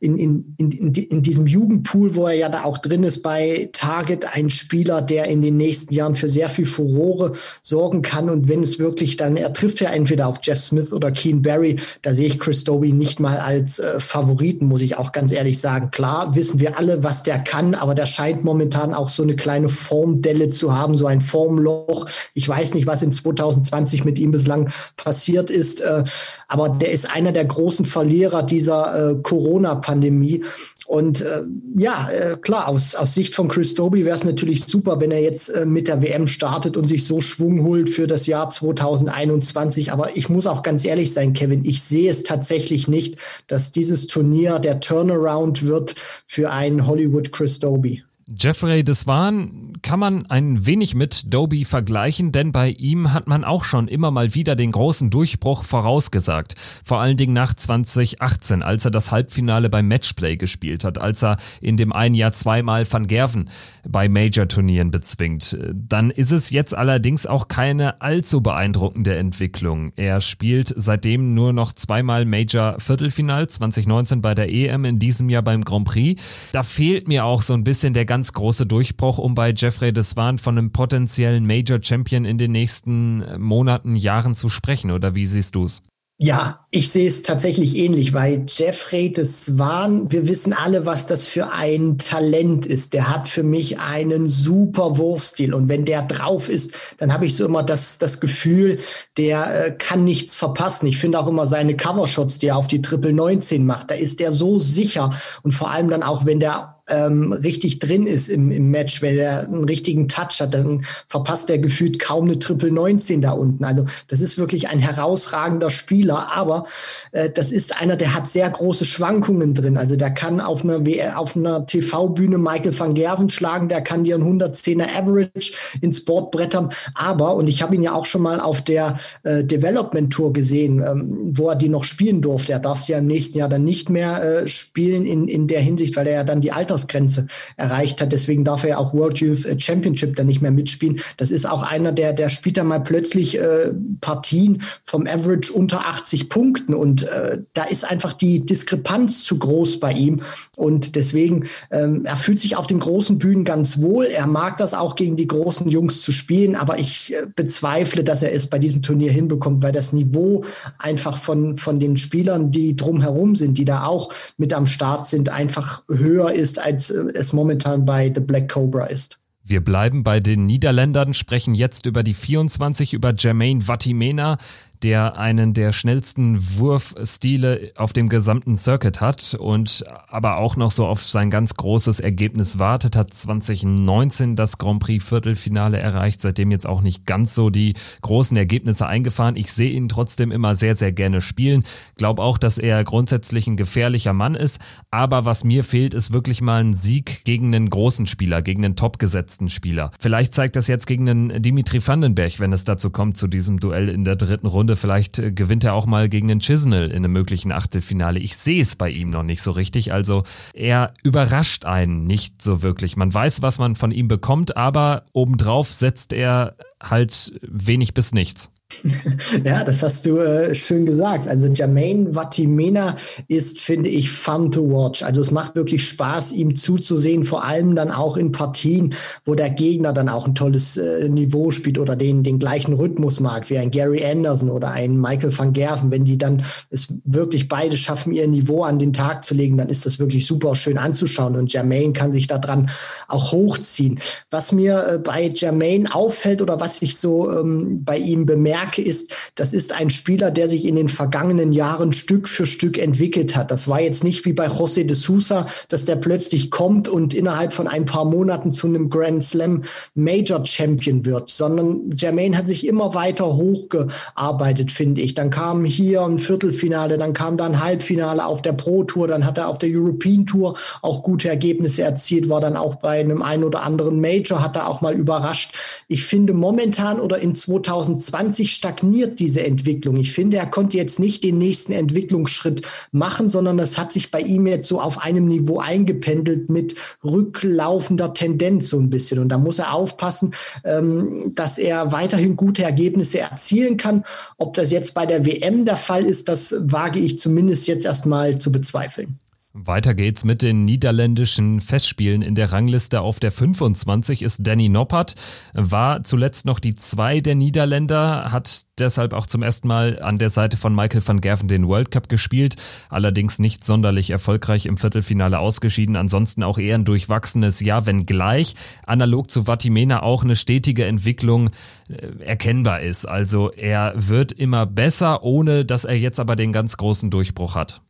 S3: in, in, in, in diesem Jugendpool, wo er ja da auch drin ist bei Target, ein Spieler, der in den nächsten Jahren für sehr viel Furore sorgen kann. Und wenn es wirklich dann, er trifft ja entweder auf Jeff Smith oder Keen Barry, da sehe ich Chris Doby nicht mal als äh, Favorit Favoriten, muss ich auch ganz ehrlich sagen. Klar, wissen wir alle, was der kann, aber der scheint momentan auch so eine kleine Formdelle zu haben, so ein Formloch. Ich weiß nicht, was in 2020 mit ihm bislang passiert ist, äh, aber der ist einer der großen Verlierer dieser äh, Corona-Pandemie. Und äh, ja, äh, klar, aus, aus Sicht von Chris Doby wäre es natürlich super, wenn er jetzt äh, mit der WM startet und sich so Schwung holt für das Jahr 2021. Aber ich muss auch ganz ehrlich sein, Kevin, ich sehe es tatsächlich nicht, dass dieses Turnier der Turnaround wird für einen Hollywood Chris Doby.
S2: Jeffrey Deswan kann man ein wenig mit Doby vergleichen, denn bei ihm hat man auch schon immer mal wieder den großen Durchbruch vorausgesagt. Vor allen Dingen nach 2018, als er das Halbfinale beim Matchplay gespielt hat, als er in dem einen Jahr zweimal Van Gerven bei Major-Turnieren bezwingt. Dann ist es jetzt allerdings auch keine allzu beeindruckende Entwicklung. Er spielt seitdem nur noch zweimal Major-Viertelfinal, 2019 bei der EM, in diesem Jahr beim Grand Prix. Da fehlt mir auch so ein bisschen der ganz große Durchbruch, um bei Jeffrey Deswan von einem potenziellen Major Champion in den nächsten Monaten, Jahren zu sprechen. Oder wie siehst du es?
S3: Ja, ich sehe es tatsächlich ähnlich, weil Jeffrey Deswan, wir wissen alle, was das für ein Talent ist. Der hat für mich einen super Wurfstil und wenn der drauf ist, dann habe ich so immer das, das Gefühl, der äh, kann nichts verpassen. Ich finde auch immer seine Covershots, die er auf die Triple 19 macht, da ist der so sicher und vor allem dann auch, wenn der ähm, richtig drin ist im, im Match, wenn er einen richtigen Touch hat, dann verpasst er gefühlt kaum eine Triple 19 da unten. Also das ist wirklich ein herausragender Spieler, aber äh, das ist einer, der hat sehr große Schwankungen drin. Also der kann auf einer, auf einer TV-Bühne Michael van Gerven schlagen, der kann dir einen 110er Average ins Board brettern, aber, und ich habe ihn ja auch schon mal auf der äh, Development Tour gesehen, ähm, wo er die noch spielen durfte. Er darf sie ja im nächsten Jahr dann nicht mehr äh, spielen in, in der Hinsicht, weil er ja dann die Alter Altersgrenze erreicht hat. Deswegen darf er ja auch World Youth Championship dann nicht mehr mitspielen. Das ist auch einer, der, der spielt dann mal plötzlich äh, Partien vom Average unter 80 Punkten. Und äh, da ist einfach die Diskrepanz zu groß bei ihm. Und deswegen, ähm, er fühlt sich auf den großen Bühnen ganz wohl. Er mag das auch gegen die großen Jungs zu spielen, aber ich äh, bezweifle, dass er es bei diesem Turnier hinbekommt, weil das Niveau einfach von, von den Spielern, die drumherum sind, die da auch mit am Start sind, einfach höher ist als äh, es momentan bei The Black Cobra ist.
S2: Wir bleiben bei den Niederländern, sprechen jetzt über die 24, über Jermaine Vatimena. Der einen der schnellsten Wurfstile auf dem gesamten Circuit hat und aber auch noch so auf sein ganz großes Ergebnis wartet, hat 2019 das Grand Prix Viertelfinale erreicht, seitdem jetzt auch nicht ganz so die großen Ergebnisse eingefahren. Ich sehe ihn trotzdem immer sehr, sehr gerne spielen. Glaube auch, dass er grundsätzlich ein gefährlicher Mann ist, aber was mir fehlt, ist wirklich mal ein Sieg gegen einen großen Spieler, gegen einen topgesetzten Spieler. Vielleicht zeigt das jetzt gegen einen Dimitri Vandenberg, wenn es dazu kommt, zu diesem Duell in der dritten Runde. Vielleicht äh, gewinnt er auch mal gegen den Chisnell in einem möglichen Achtelfinale. Ich sehe es bei ihm noch nicht so richtig. Also er überrascht einen nicht so wirklich. Man weiß, was man von ihm bekommt, aber obendrauf setzt er halt wenig bis nichts.
S3: Ja, das hast du äh, schön gesagt. Also Jermaine Vatimena ist, finde ich, fun to watch. Also es macht wirklich Spaß, ihm zuzusehen, vor allem dann auch in Partien, wo der Gegner dann auch ein tolles äh, Niveau spielt oder den, den gleichen Rhythmus mag, wie ein Gary Anderson oder ein Michael van Gerven. Wenn die dann es wirklich beide schaffen, ihr Niveau an den Tag zu legen, dann ist das wirklich super schön anzuschauen und Jermaine kann sich daran auch hochziehen. Was mir äh, bei Jermaine auffällt oder was ich so ähm, bei ihm bemerke, merke, ist, das ist ein Spieler, der sich in den vergangenen Jahren Stück für Stück entwickelt hat. Das war jetzt nicht wie bei José de Sousa, dass der plötzlich kommt und innerhalb von ein paar Monaten zu einem Grand Slam Major Champion wird, sondern Jermaine hat sich immer weiter hochgearbeitet, finde ich. Dann kam hier ein Viertelfinale, dann kam dann Halbfinale auf der Pro Tour, dann hat er auf der European Tour auch gute Ergebnisse erzielt, war dann auch bei einem ein oder anderen Major, hat er auch mal überrascht. Ich finde momentan oder in 2020 eigentlich stagniert diese Entwicklung. Ich finde, er konnte jetzt nicht den nächsten Entwicklungsschritt machen, sondern das hat sich bei ihm jetzt so auf einem Niveau eingependelt mit rücklaufender Tendenz so ein bisschen. Und da muss er aufpassen, ähm, dass er weiterhin gute Ergebnisse erzielen kann. Ob das jetzt bei der WM der Fall ist, das wage ich zumindest jetzt erstmal zu bezweifeln.
S2: Weiter geht's mit den niederländischen Festspielen. In der Rangliste auf der 25 ist Danny Noppert, war zuletzt noch die zwei der Niederländer, hat deshalb auch zum ersten Mal an der Seite von Michael van Gerven den World Cup gespielt, allerdings nicht sonderlich erfolgreich im Viertelfinale ausgeschieden, ansonsten auch eher ein durchwachsenes Jahr, wenngleich analog zu Vatimena auch eine stetige Entwicklung äh, erkennbar ist. Also er wird immer besser, ohne dass er jetzt aber den ganz großen Durchbruch hat.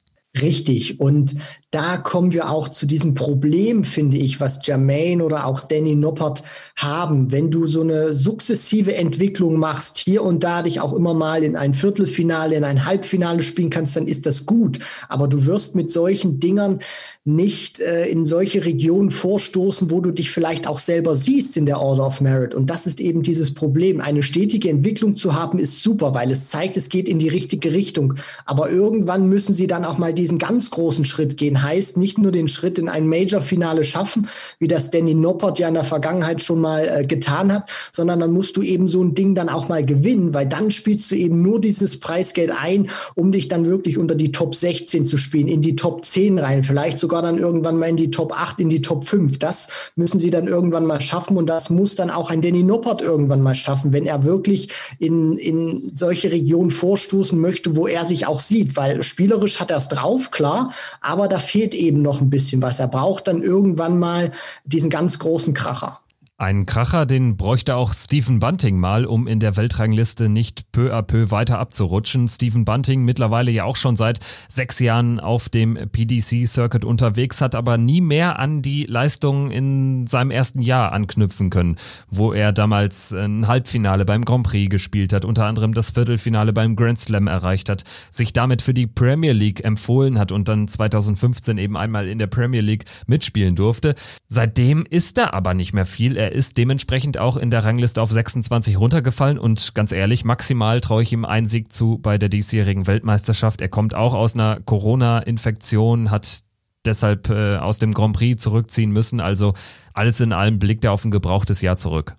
S3: Richtig. Und da kommen wir auch zu diesem Problem, finde ich, was Jermaine oder auch Danny Noppert haben. Wenn du so eine sukzessive Entwicklung machst, hier und da dich auch immer mal in ein Viertelfinale, in ein Halbfinale spielen kannst, dann ist das gut. Aber du wirst mit solchen Dingern nicht äh, in solche Regionen vorstoßen, wo du dich vielleicht auch selber siehst in der Order of Merit. Und das ist eben dieses Problem. Eine stetige Entwicklung zu haben, ist super, weil es zeigt, es geht in die richtige Richtung. Aber irgendwann müssen sie dann auch mal diesen ganz großen Schritt gehen. Heißt, nicht nur den Schritt in ein Major-Finale schaffen, wie das Danny Noppert ja in der Vergangenheit schon mal äh, getan hat, sondern dann musst du eben so ein Ding dann auch mal gewinnen, weil dann spielst du eben nur dieses Preisgeld ein, um dich dann wirklich unter die Top 16 zu spielen, in die Top 10 rein, vielleicht sogar sogar dann irgendwann mal in die Top 8, in die Top 5. Das müssen sie dann irgendwann mal schaffen und das muss dann auch ein Danny Noppert irgendwann mal schaffen, wenn er wirklich in, in solche Regionen vorstoßen möchte, wo er sich auch sieht, weil spielerisch hat er es drauf, klar, aber da fehlt eben noch ein bisschen was. Er braucht dann irgendwann mal diesen ganz großen Kracher.
S2: Ein Kracher, den bräuchte auch Stephen Bunting mal, um in der Weltrangliste nicht peu à peu weiter abzurutschen. Stephen Bunting mittlerweile ja auch schon seit sechs Jahren auf dem PDC-Circuit unterwegs, hat aber nie mehr an die Leistungen in seinem ersten Jahr anknüpfen können, wo er damals ein Halbfinale beim Grand Prix gespielt hat, unter anderem das Viertelfinale beim Grand Slam erreicht hat, sich damit für die Premier League empfohlen hat und dann 2015 eben einmal in der Premier League mitspielen durfte. Seitdem ist da aber nicht mehr viel. Er er ist dementsprechend auch in der Rangliste auf 26 runtergefallen und ganz ehrlich, maximal traue ich ihm einen Sieg zu bei der diesjährigen Weltmeisterschaft. Er kommt auch aus einer Corona-Infektion, hat deshalb äh, aus dem Grand Prix zurückziehen müssen. Also alles in allem blickt er auf ein gebrauchtes Jahr zurück.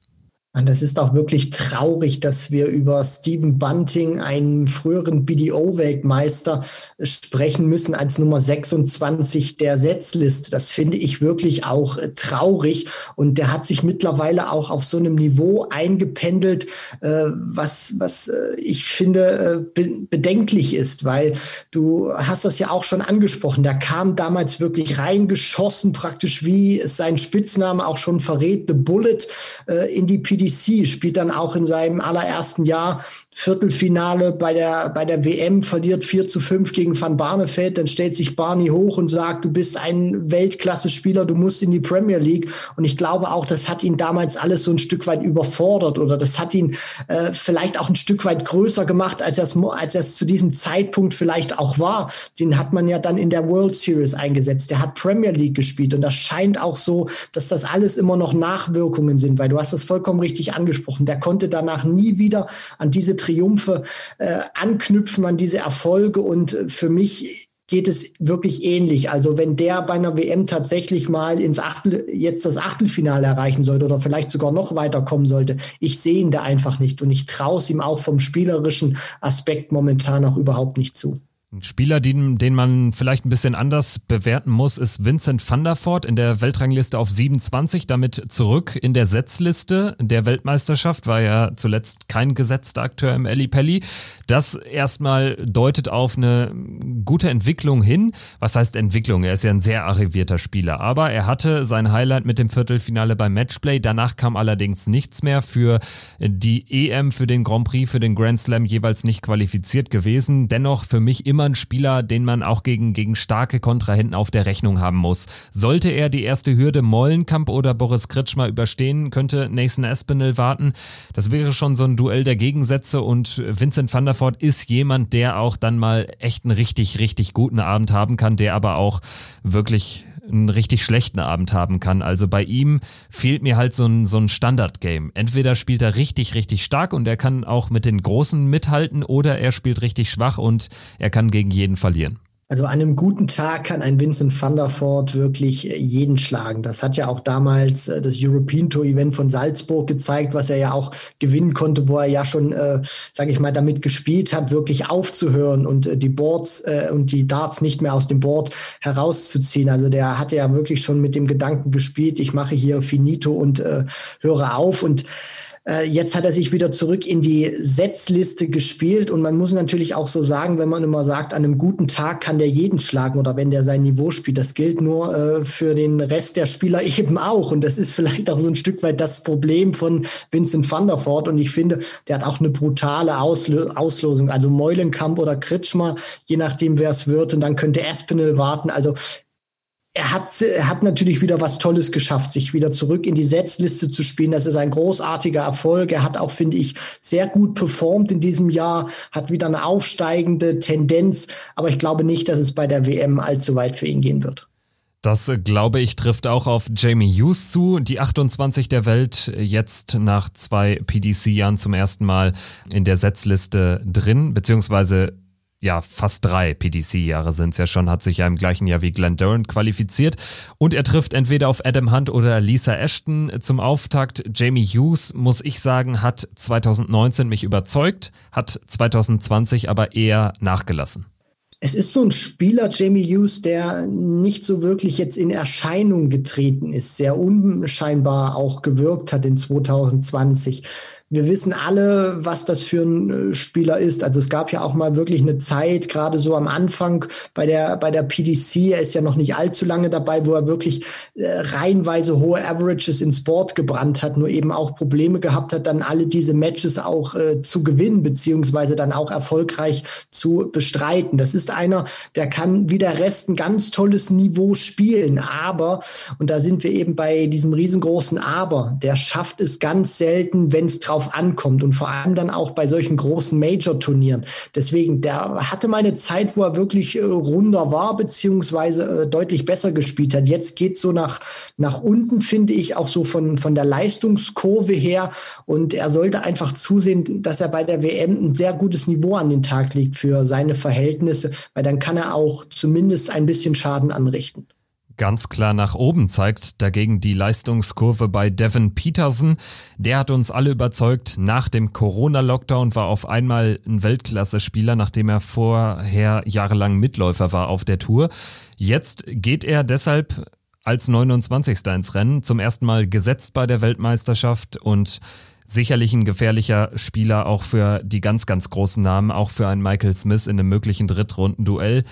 S3: Und das ist auch wirklich traurig, dass wir über Stephen Bunting, einen früheren BDO-Weltmeister, sprechen müssen als Nummer 26 der Setzliste. Das finde ich wirklich auch äh, traurig. Und der hat sich mittlerweile auch auf so einem Niveau eingependelt, äh, was, was äh, ich finde bedenklich ist, weil du hast das ja auch schon angesprochen. Der kam damals wirklich reingeschossen, praktisch wie sein Spitzname auch schon verrät, The Bullet in die PDO PDC, spielt dann auch in seinem allerersten Jahr Viertelfinale bei der, bei der WM, verliert 4 zu 5 gegen Van Barneveld. Dann stellt sich Barney hoch und sagt, du bist ein Weltklasse-Spieler, du musst in die Premier League. Und ich glaube auch, das hat ihn damals alles so ein Stück weit überfordert oder das hat ihn äh, vielleicht auch ein Stück weit größer gemacht, als es, als es zu diesem Zeitpunkt vielleicht auch war. Den hat man ja dann in der World Series eingesetzt. Der hat Premier League gespielt und das scheint auch so, dass das alles immer noch Nachwirkungen sind, weil du hast das vollkommen richtig angesprochen. Der konnte danach nie wieder an diese Triumphe äh, anknüpfen, an diese Erfolge. Und äh, für mich geht es wirklich ähnlich. Also wenn der bei einer WM tatsächlich mal ins Achtel, jetzt das Achtelfinale erreichen sollte oder vielleicht sogar noch weiterkommen sollte, ich sehe ihn da einfach nicht und ich traue es ihm auch vom spielerischen Aspekt momentan auch überhaupt nicht zu.
S2: Ein Spieler, den, den man vielleicht ein bisschen anders bewerten muss, ist Vincent van der Voort in der Weltrangliste auf 27, damit zurück in der Setzliste der Weltmeisterschaft, war ja zuletzt kein gesetzter Akteur im Eli Pelli. Das erstmal deutet auf eine gute Entwicklung hin. Was heißt Entwicklung? Er ist ja ein sehr arrivierter Spieler, aber er hatte sein Highlight mit dem Viertelfinale beim Matchplay. Danach kam allerdings nichts mehr für die EM, für den Grand Prix, für den Grand Slam jeweils nicht qualifiziert gewesen. Dennoch für mich immer ein Spieler, den man auch gegen, gegen starke Kontrahenten auf der Rechnung haben muss. Sollte er die erste Hürde Mollenkamp oder Boris Kritschmer überstehen, könnte Nathan Espinel warten. Das wäre schon so ein Duell der Gegensätze und Vincent van der Voort ist jemand, der auch dann mal echt einen richtig, richtig guten Abend haben kann, der aber auch wirklich einen richtig schlechten Abend haben kann. Also bei ihm fehlt mir halt so ein, so ein Standard-Game. Entweder spielt er richtig, richtig stark und er kann auch mit den Großen mithalten oder er spielt richtig schwach und er kann gegen jeden verlieren.
S3: Also an einem guten Tag kann ein Vincent van der Voort wirklich äh, jeden schlagen. Das hat ja auch damals äh, das European Tour Event von Salzburg gezeigt, was er ja auch gewinnen konnte, wo er ja schon, äh, sage ich mal, damit gespielt hat, wirklich aufzuhören und äh, die Boards äh, und die Darts nicht mehr aus dem Board herauszuziehen. Also der hatte ja wirklich schon mit dem Gedanken gespielt, ich mache hier Finito und äh, höre auf und jetzt hat er sich wieder zurück in die Setzliste gespielt. Und man muss natürlich auch so sagen, wenn man immer sagt, an einem guten Tag kann der jeden schlagen oder wenn der sein Niveau spielt, das gilt nur äh, für den Rest der Spieler eben auch. Und das ist vielleicht auch so ein Stück weit das Problem von Vincent van der Voort. Und ich finde, der hat auch eine brutale Ausl Auslosung, also Meulenkamp oder Kritschmer, je nachdem wer es wird. Und dann könnte Espinel warten, also er hat, er hat natürlich wieder was Tolles geschafft, sich wieder zurück in die Setzliste zu spielen. Das ist ein großartiger Erfolg. Er hat auch, finde ich, sehr gut performt in diesem Jahr, hat wieder eine aufsteigende Tendenz. Aber ich glaube nicht, dass es bei der WM allzu weit für ihn gehen wird.
S2: Das, äh, glaube ich, trifft auch auf Jamie Hughes zu. Die 28 der Welt jetzt nach zwei PDC-Jahren zum ersten Mal in der Setzliste drin, beziehungsweise ja, fast drei PDC-Jahre sind es ja schon, hat sich ja im gleichen Jahr wie Glenn Durant qualifiziert. Und er trifft entweder auf Adam Hunt oder Lisa Ashton zum Auftakt. Jamie Hughes, muss ich sagen, hat 2019 mich überzeugt, hat 2020 aber eher nachgelassen.
S3: Es ist so ein Spieler, Jamie Hughes, der nicht so wirklich jetzt in Erscheinung getreten ist, sehr unscheinbar auch gewirkt hat in 2020 wir wissen alle, was das für ein äh, Spieler ist. Also es gab ja auch mal wirklich eine Zeit, gerade so am Anfang bei der, bei der PDC, er ist ja noch nicht allzu lange dabei, wo er wirklich äh, reihenweise hohe Averages ins Board gebrannt hat, nur eben auch Probleme gehabt hat, dann alle diese Matches auch äh, zu gewinnen, beziehungsweise dann auch erfolgreich zu bestreiten. Das ist einer, der kann wie der Rest ein ganz tolles Niveau spielen, aber, und da sind wir eben bei diesem riesengroßen Aber, der schafft es ganz selten, wenn es drauf drauf ankommt und vor allem dann auch bei solchen großen Major-Turnieren. Deswegen, der hatte mal eine Zeit, wo er wirklich äh, runder war, beziehungsweise äh, deutlich besser gespielt hat. Jetzt geht so nach, nach unten, finde ich, auch so von, von der Leistungskurve her. Und er sollte einfach zusehen, dass er bei der WM ein sehr gutes Niveau an den Tag legt für seine Verhältnisse, weil dann kann er auch zumindest ein bisschen Schaden anrichten
S2: ganz klar nach oben zeigt. Dagegen die Leistungskurve bei Devin Peterson. Der hat uns alle überzeugt. Nach dem Corona-Lockdown war auf einmal ein Weltklasse-Spieler, nachdem er vorher jahrelang Mitläufer war auf der Tour. Jetzt geht er deshalb als 29. ins Rennen, zum ersten Mal gesetzt bei der Weltmeisterschaft und sicherlich ein gefährlicher Spieler auch für die ganz, ganz großen Namen, auch für einen Michael Smith in einem möglichen Drittrunden-Duell.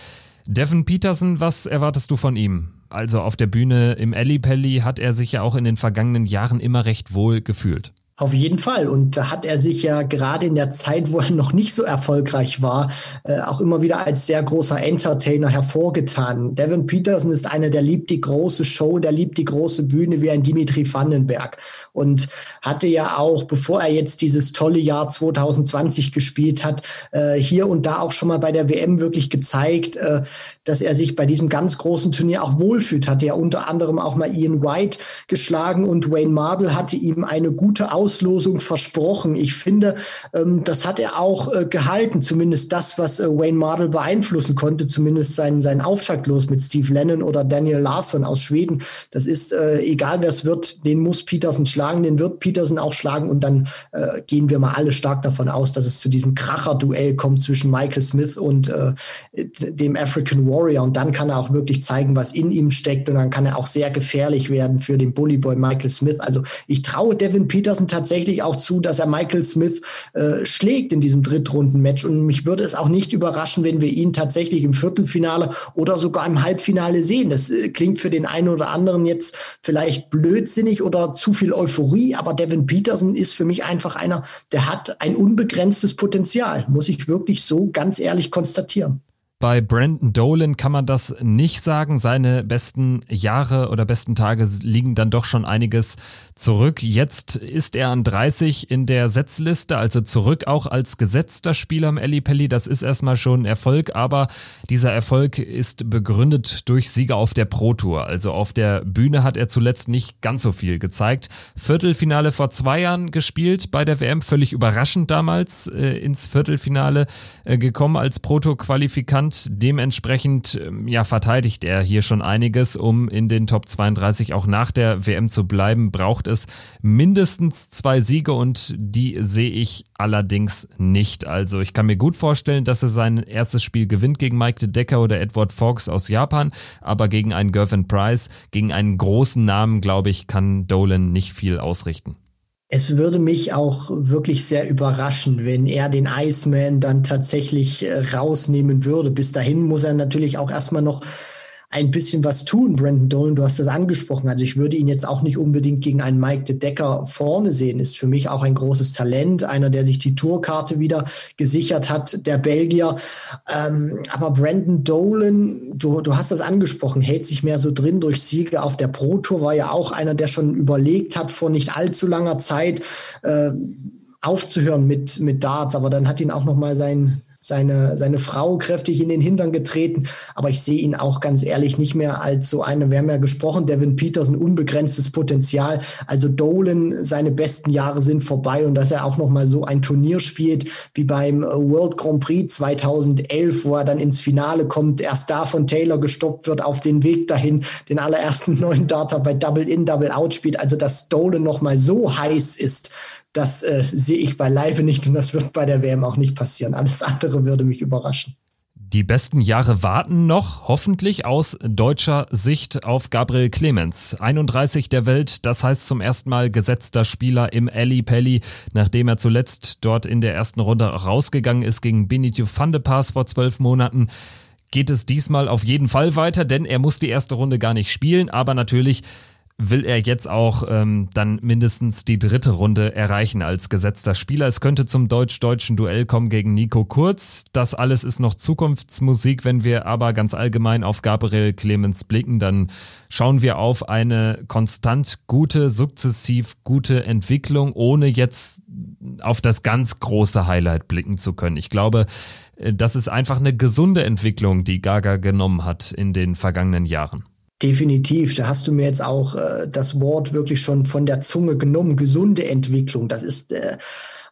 S2: Devin Peterson, was erwartest du von ihm? Also auf der Bühne im Pelli hat er sich ja auch in den vergangenen Jahren immer recht wohl gefühlt.
S3: Auf jeden Fall. Und da hat er sich ja gerade in der Zeit, wo er noch nicht so erfolgreich war, äh, auch immer wieder als sehr großer Entertainer hervorgetan. Devin Peterson ist einer, der liebt die große Show, der liebt die große Bühne wie ein Dimitri Vandenberg. Und hatte ja auch, bevor er jetzt dieses tolle Jahr 2020 gespielt hat, äh, hier und da auch schon mal bei der WM wirklich gezeigt, äh, dass er sich bei diesem ganz großen Turnier auch wohlfühlt. Hatte ja unter anderem auch mal Ian White geschlagen und Wayne Mardell hatte ihm eine gute Auslosung versprochen. Ich finde, ähm, das hat er auch äh, gehalten, zumindest das, was äh, Wayne Mardell beeinflussen konnte, zumindest seinen, Auftakt los mit Steve Lennon oder Daniel Larsson aus Schweden. Das ist äh, egal, wer es wird, den muss Peterson schlagen, den wird Peterson auch schlagen und dann äh, gehen wir mal alle stark davon aus, dass es zu diesem Kracher-Duell kommt zwischen Michael Smith und äh, dem African Warrior und dann kann er auch wirklich zeigen, was in ihm steckt und dann kann er auch sehr gefährlich werden für den Bullyboy Michael Smith. Also ich traue Devin Peterson tatsächlich auch zu, dass er Michael Smith äh, schlägt in diesem Drittrunden-Match. Und mich würde es auch nicht überraschen, wenn wir ihn tatsächlich im Viertelfinale oder sogar im Halbfinale sehen. Das äh, klingt für den einen oder anderen jetzt vielleicht blödsinnig oder zu viel Euphorie, aber Devin Peterson ist für mich einfach einer, der hat ein unbegrenztes Potenzial, muss ich wirklich so ganz ehrlich konstatieren.
S2: Bei Brandon Dolan kann man das nicht sagen. Seine besten Jahre oder besten Tage liegen dann doch schon einiges zurück. Jetzt ist er an 30 in der Setzliste, also zurück auch als gesetzter Spieler im Eli Pelli. Das ist erstmal schon ein Erfolg, aber dieser Erfolg ist begründet durch Sieger auf der Pro Tour. Also auf der Bühne hat er zuletzt nicht ganz so viel gezeigt. Viertelfinale vor zwei Jahren gespielt bei der WM, völlig überraschend damals äh, ins Viertelfinale äh, gekommen als Pro Tour Qualifikant genannt. Dementsprechend ähm, ja, verteidigt er hier schon einiges, um in den Top 32 auch nach der WM zu bleiben. Braucht es mindestens zwei Siege und die sehe ich allerdings nicht. Also ich kann mir gut vorstellen, dass er sein erstes Spiel gewinnt gegen Mike Decker oder Edward Fox aus Japan, aber gegen einen Gervin Price, gegen einen großen Namen, glaube ich, kann Dolan nicht viel ausrichten.
S3: Es würde mich auch wirklich sehr überraschen, wenn er den Iceman dann tatsächlich äh, rausnehmen würde. Bis dahin muss er natürlich auch erstmal noch ein bisschen was tun. Brandon Dolan, du hast das angesprochen. Also ich würde ihn jetzt auch nicht unbedingt gegen einen Mike de Decker vorne sehen. Ist für mich auch ein großes Talent. Einer, der sich die Tourkarte wieder gesichert hat, der Belgier. Ähm, aber Brandon Dolan, du, du hast das angesprochen, hält sich mehr so drin durch Siege auf der Pro Tour, war ja auch einer, der schon überlegt hat vor nicht allzu langer Zeit, äh, aufzuhören mit, mit Darts, aber dann hat ihn auch noch mal sein, seine, seine Frau kräftig in den Hintern getreten. Aber ich sehe ihn auch ganz ehrlich nicht mehr als so eine, wir haben ja gesprochen, Devin Peters, ein unbegrenztes Potenzial. Also Dolan, seine besten Jahre sind vorbei und dass er auch noch mal so ein Turnier spielt wie beim äh, World Grand Prix 2011, wo er dann ins Finale kommt, erst da von Taylor gestoppt wird auf den Weg dahin, den allerersten neuen Data bei Double In, Double Out spielt. Also dass Dolan noch mal so heiß ist, das äh, sehe ich beileibe nicht und das wird bei der WM auch nicht passieren. Alles andere würde mich überraschen.
S2: Die besten Jahre warten noch, hoffentlich aus deutscher Sicht auf Gabriel Clemens. 31 der Welt, das heißt zum ersten Mal gesetzter Spieler im Ali Pelli, nachdem er zuletzt dort in der ersten Runde rausgegangen ist gegen Benito van de Paas vor zwölf Monaten geht es diesmal auf jeden Fall weiter, denn er muss die erste Runde gar nicht spielen, aber natürlich will er jetzt auch ähm, dann mindestens die dritte Runde erreichen als gesetzter Spieler. Es könnte zum deutsch-deutschen Duell kommen gegen Nico Kurz. Das alles ist noch Zukunftsmusik. Wenn wir aber ganz allgemein auf Gabriel Clemens blicken, dann schauen wir auf eine konstant gute, sukzessiv gute Entwicklung, ohne jetzt auf das ganz große Highlight blicken zu können. Ich glaube, äh, das ist einfach eine gesunde Entwicklung, die Gaga genommen hat in den vergangenen Jahren.
S3: Definitiv, da hast du mir jetzt auch äh, das Wort wirklich schon von der Zunge genommen. Gesunde Entwicklung, das ist äh,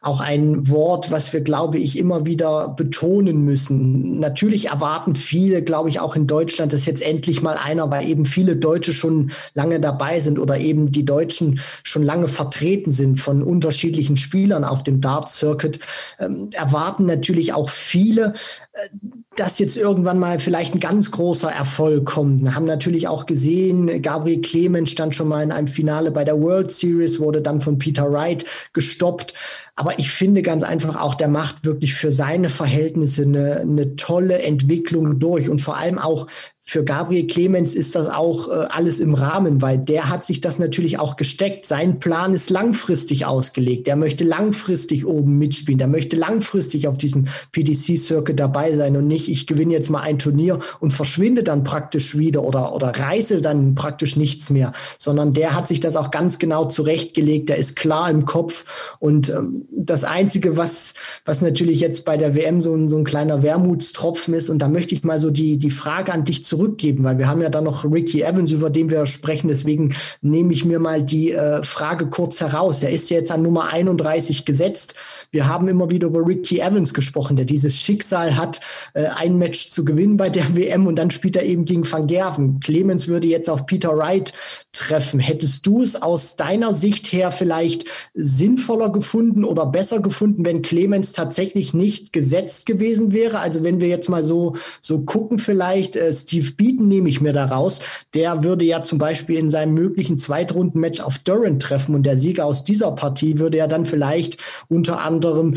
S3: auch ein Wort, was wir, glaube ich, immer wieder betonen müssen. Natürlich erwarten viele, glaube ich, auch in Deutschland, dass jetzt endlich mal einer, weil eben viele Deutsche schon lange dabei sind oder eben die Deutschen schon lange vertreten sind von unterschiedlichen Spielern auf dem Dart Circuit, ähm, erwarten natürlich auch viele, äh, dass jetzt irgendwann mal vielleicht ein ganz großer Erfolg kommt. Wir haben natürlich auch gesehen, Gabriel Clemens stand schon mal in einem Finale bei der World Series, wurde dann von Peter Wright gestoppt. Aber ich finde ganz einfach auch, der macht wirklich für seine Verhältnisse eine, eine tolle Entwicklung durch und vor allem auch, für Gabriel Clemens ist das auch äh, alles im Rahmen, weil der hat sich das natürlich auch gesteckt. Sein Plan ist langfristig ausgelegt. Der möchte langfristig oben mitspielen. Der möchte langfristig auf diesem PDC-Circuit dabei sein und nicht, ich gewinne jetzt mal ein Turnier und verschwinde dann praktisch wieder oder, oder reise dann praktisch nichts mehr, sondern der hat sich das auch ganz genau zurechtgelegt. Der ist klar im Kopf und ähm, das Einzige, was, was natürlich jetzt bei der WM so ein, so ein kleiner Wermutstropfen ist und da möchte ich mal so die, die Frage an dich zurückgeben, weil wir haben ja dann noch Ricky Evans, über den wir sprechen. Deswegen nehme ich mir mal die äh, Frage kurz heraus. Er ist ja jetzt an Nummer 31 gesetzt. Wir haben immer wieder über Ricky Evans gesprochen, der dieses Schicksal hat, äh, ein Match zu gewinnen bei der WM und dann spielt er eben gegen Van Gerven. Clemens würde jetzt auf Peter Wright treffen. Hättest du es aus deiner Sicht her vielleicht sinnvoller gefunden oder besser gefunden, wenn Clemens tatsächlich nicht gesetzt gewesen wäre? Also wenn wir jetzt mal so, so gucken vielleicht, äh, Steve Steve Beaton nehme ich mir daraus. Der würde ja zum Beispiel in seinem möglichen Zweitrunden-Match auf Durant treffen und der Sieger aus dieser Partie würde ja dann vielleicht unter anderem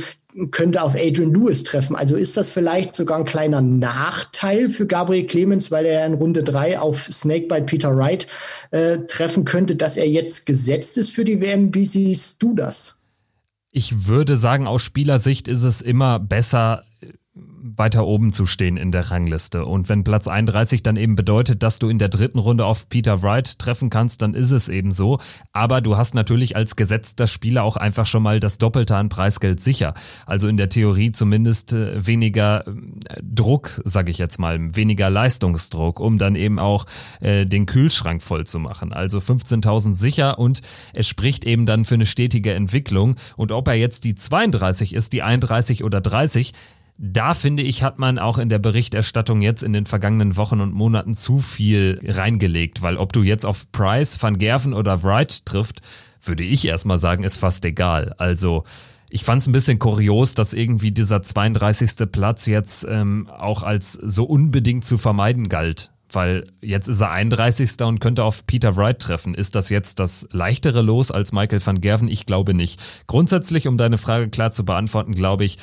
S3: könnte auf Adrian Lewis treffen. Also ist das vielleicht sogar ein kleiner Nachteil für Gabriel Clemens, weil er in Runde drei auf Snakebite Peter Wright äh, treffen könnte, dass er jetzt gesetzt ist für die WM. Wie siehst du das?
S2: Ich würde sagen, aus Spielersicht ist es immer besser, weiter oben zu stehen in der Rangliste. Und wenn Platz 31 dann eben bedeutet, dass du in der dritten Runde auf Peter Wright treffen kannst, dann ist es eben so. Aber du hast natürlich als gesetzter Spieler auch einfach schon mal das Doppelte an Preisgeld sicher. Also in der Theorie zumindest äh, weniger äh, Druck, sage ich jetzt mal, weniger Leistungsdruck, um dann eben auch äh, den Kühlschrank voll zu machen. Also 15.000 sicher und es spricht eben dann für eine stetige Entwicklung. Und ob er jetzt die 32 ist, die 31 oder 30, da finde ich, hat man auch in der Berichterstattung jetzt in den vergangenen Wochen und Monaten zu viel reingelegt, weil ob du jetzt auf Price, Van Gerven oder Wright trifft, würde ich erstmal sagen, ist fast egal. Also ich fand es ein bisschen kurios, dass irgendwie dieser 32. Platz jetzt ähm, auch als so unbedingt zu vermeiden galt. Weil jetzt ist er 31. und könnte auf Peter Wright treffen. Ist das jetzt das leichtere Los als Michael van Gerven? Ich glaube nicht. Grundsätzlich, um deine Frage klar zu beantworten, glaube ich,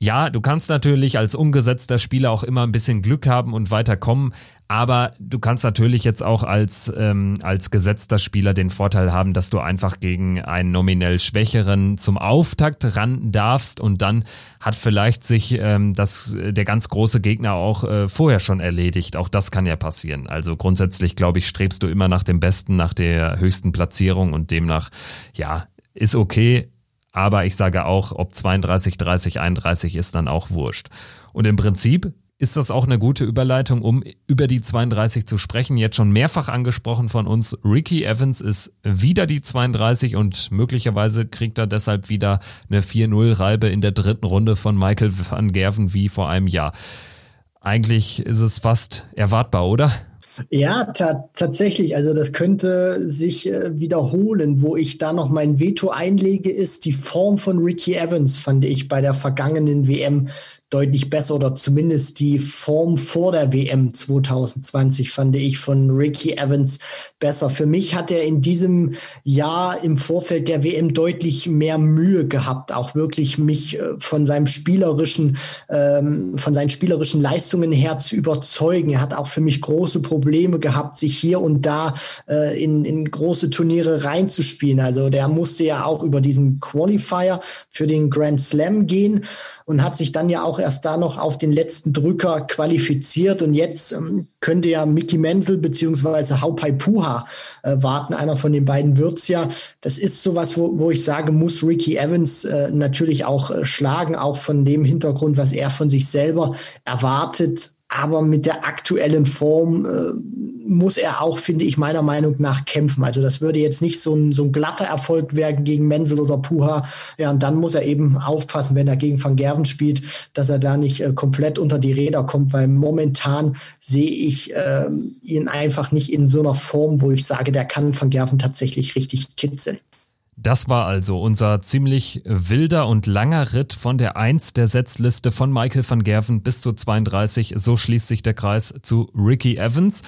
S2: ja, du kannst natürlich als umgesetzter Spieler auch immer ein bisschen Glück haben und weiterkommen, aber du kannst natürlich jetzt auch als, ähm, als gesetzter Spieler den Vorteil haben, dass du einfach gegen einen nominell Schwächeren zum Auftakt ran darfst und dann hat vielleicht sich ähm, das, der ganz große Gegner auch äh, vorher schon erledigt. Auch das kann ja passieren. Also grundsätzlich, glaube ich, strebst du immer nach dem Besten, nach der höchsten Platzierung und demnach, ja, ist okay aber ich sage auch, ob 32, 30, 31 ist dann auch wurscht. Und im Prinzip ist das auch eine gute Überleitung, um über die 32 zu sprechen. Jetzt schon mehrfach angesprochen von uns. Ricky Evans ist wieder die 32 und möglicherweise kriegt er deshalb wieder eine 4-0-Reibe in der dritten Runde von Michael van Gerven wie vor einem Jahr. Eigentlich ist es fast erwartbar, oder?
S3: Ja, ta tatsächlich. Also das könnte sich äh, wiederholen. Wo ich da noch mein Veto einlege, ist die Form von Ricky Evans, fand ich bei der vergangenen WM deutlich besser oder zumindest die Form vor der WM 2020 fand ich von Ricky Evans besser. Für mich hat er in diesem Jahr im Vorfeld der WM deutlich mehr Mühe gehabt, auch wirklich mich äh, von seinem spielerischen, ähm, von seinen spielerischen Leistungen her zu überzeugen. Er hat auch für mich große Probleme gehabt, sich hier und da äh, in, in große Turniere reinzuspielen. Also der musste ja auch über diesen Qualifier für den Grand Slam gehen und hat sich dann ja auch erst da noch auf den letzten Drücker qualifiziert. Und jetzt ähm, könnte ja Mickey Menzel beziehungsweise Haupai Puha äh, warten. Einer von den beiden wird's ja. Das ist sowas, wo, wo ich sage, muss Ricky Evans äh, natürlich auch äh, schlagen, auch von dem Hintergrund, was er von sich selber erwartet. Aber mit der aktuellen Form äh, muss er auch, finde ich, meiner Meinung nach kämpfen. Also das würde jetzt nicht so ein, so ein glatter Erfolg werden gegen Menzel oder Puha. Ja, und dann muss er eben aufpassen, wenn er gegen Van Gerven spielt, dass er da nicht äh, komplett unter die Räder kommt, weil momentan sehe ich äh, ihn einfach nicht in so einer Form, wo ich sage, der kann Van Gerven tatsächlich richtig kitzeln.
S2: Das war also unser ziemlich wilder und langer Ritt von der 1 der Setzliste von Michael van Gerven bis zu 32. So schließt sich der Kreis zu Ricky Evans.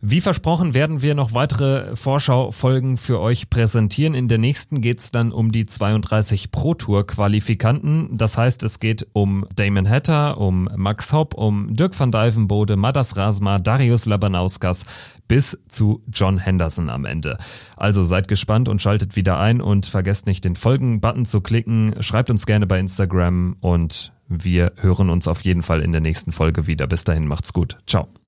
S2: Wie versprochen werden wir noch weitere Vorschaufolgen für euch präsentieren. In der nächsten geht es dann um die 32 Pro Tour Qualifikanten. Das heißt, es geht um Damon Hatter, um Max Hopp, um Dirk van Dijvenbode, Madas Rasma, Darius Labanauskas bis zu John Henderson am Ende. Also seid gespannt und schaltet wieder ein und vergesst nicht den Folgen-Button zu klicken. Schreibt uns gerne bei Instagram und wir hören uns auf jeden Fall in der nächsten Folge wieder. Bis dahin macht's gut. Ciao.